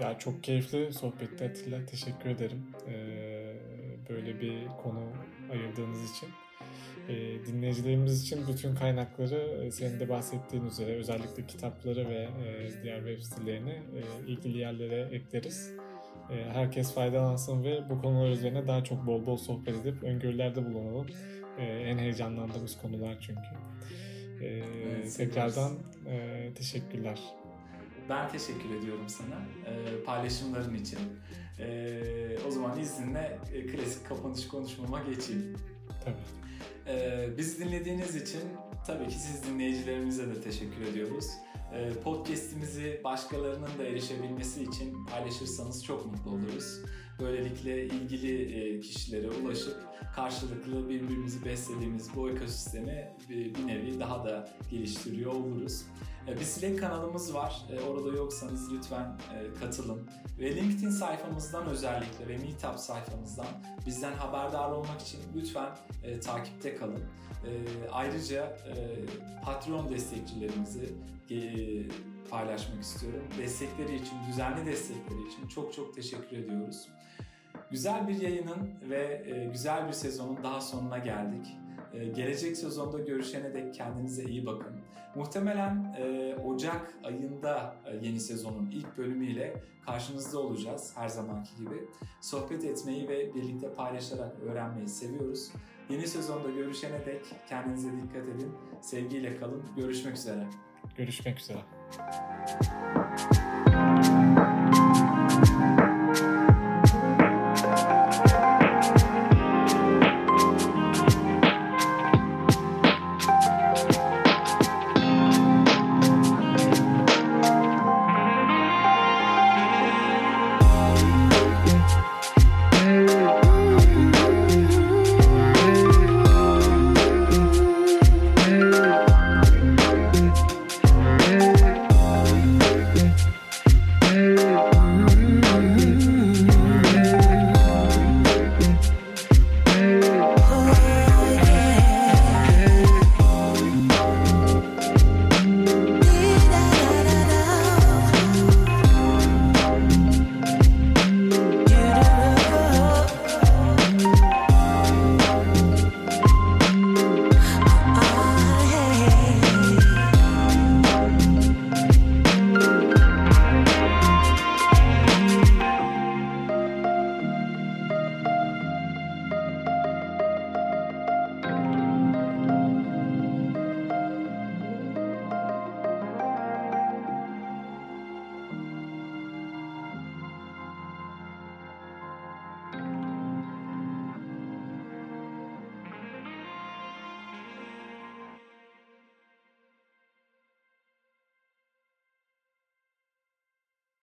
Ya çok keyifli sohbetti Atilla. Teşekkür ederim. Ee, böyle bir konu ayırdığınız için. E, dinleyicilerimiz için bütün kaynakları e, senin de bahsettiğin üzere özellikle kitapları ve e, diğer web sitelerini e, ilgili yerlere ekleriz. E, herkes faydalansın ve bu konular üzerine daha çok bol bol sohbet edip öngörülerde bulunalım. E, en heyecanlandığımız konular çünkü. Ee, evet, tekrardan e, teşekkürler. Ben teşekkür ediyorum sana e, paylaşımların için. E, o zaman izninle e, klasik kapanış konuşmama geçeyim. Tabii. E, bizi dinlediğiniz için tabii ki siz dinleyicilerimize de teşekkür ediyoruz. E, podcast'imizi başkalarının da erişebilmesi için paylaşırsanız çok mutlu oluruz. Böylelikle ilgili e, kişilere ulaşıp karşılıklı birbirimizi beslediğimiz bu ekosistemi bir nevi daha da geliştiriyor oluruz. E, bir Slack kanalımız var. E, orada yoksanız lütfen katılın. Ve LinkedIn sayfamızdan özellikle ve Meetup sayfamızdan bizden haberdar olmak için lütfen takipte kalın. Ayrıca Patreon destekçilerimizi paylaşmak istiyorum. Destekleri için, düzenli destekleri için çok çok teşekkür ediyoruz. Güzel bir yayının ve e, güzel bir sezonun daha sonuna geldik. E, gelecek sezonda görüşene dek kendinize iyi bakın. Muhtemelen e, Ocak ayında yeni sezonun ilk bölümüyle karşınızda olacağız her zamanki gibi. Sohbet etmeyi ve birlikte paylaşarak öğrenmeyi seviyoruz. Yeni sezonda görüşene dek kendinize dikkat edin. Sevgiyle kalın. Görüşmek üzere. Görüşmek üzere.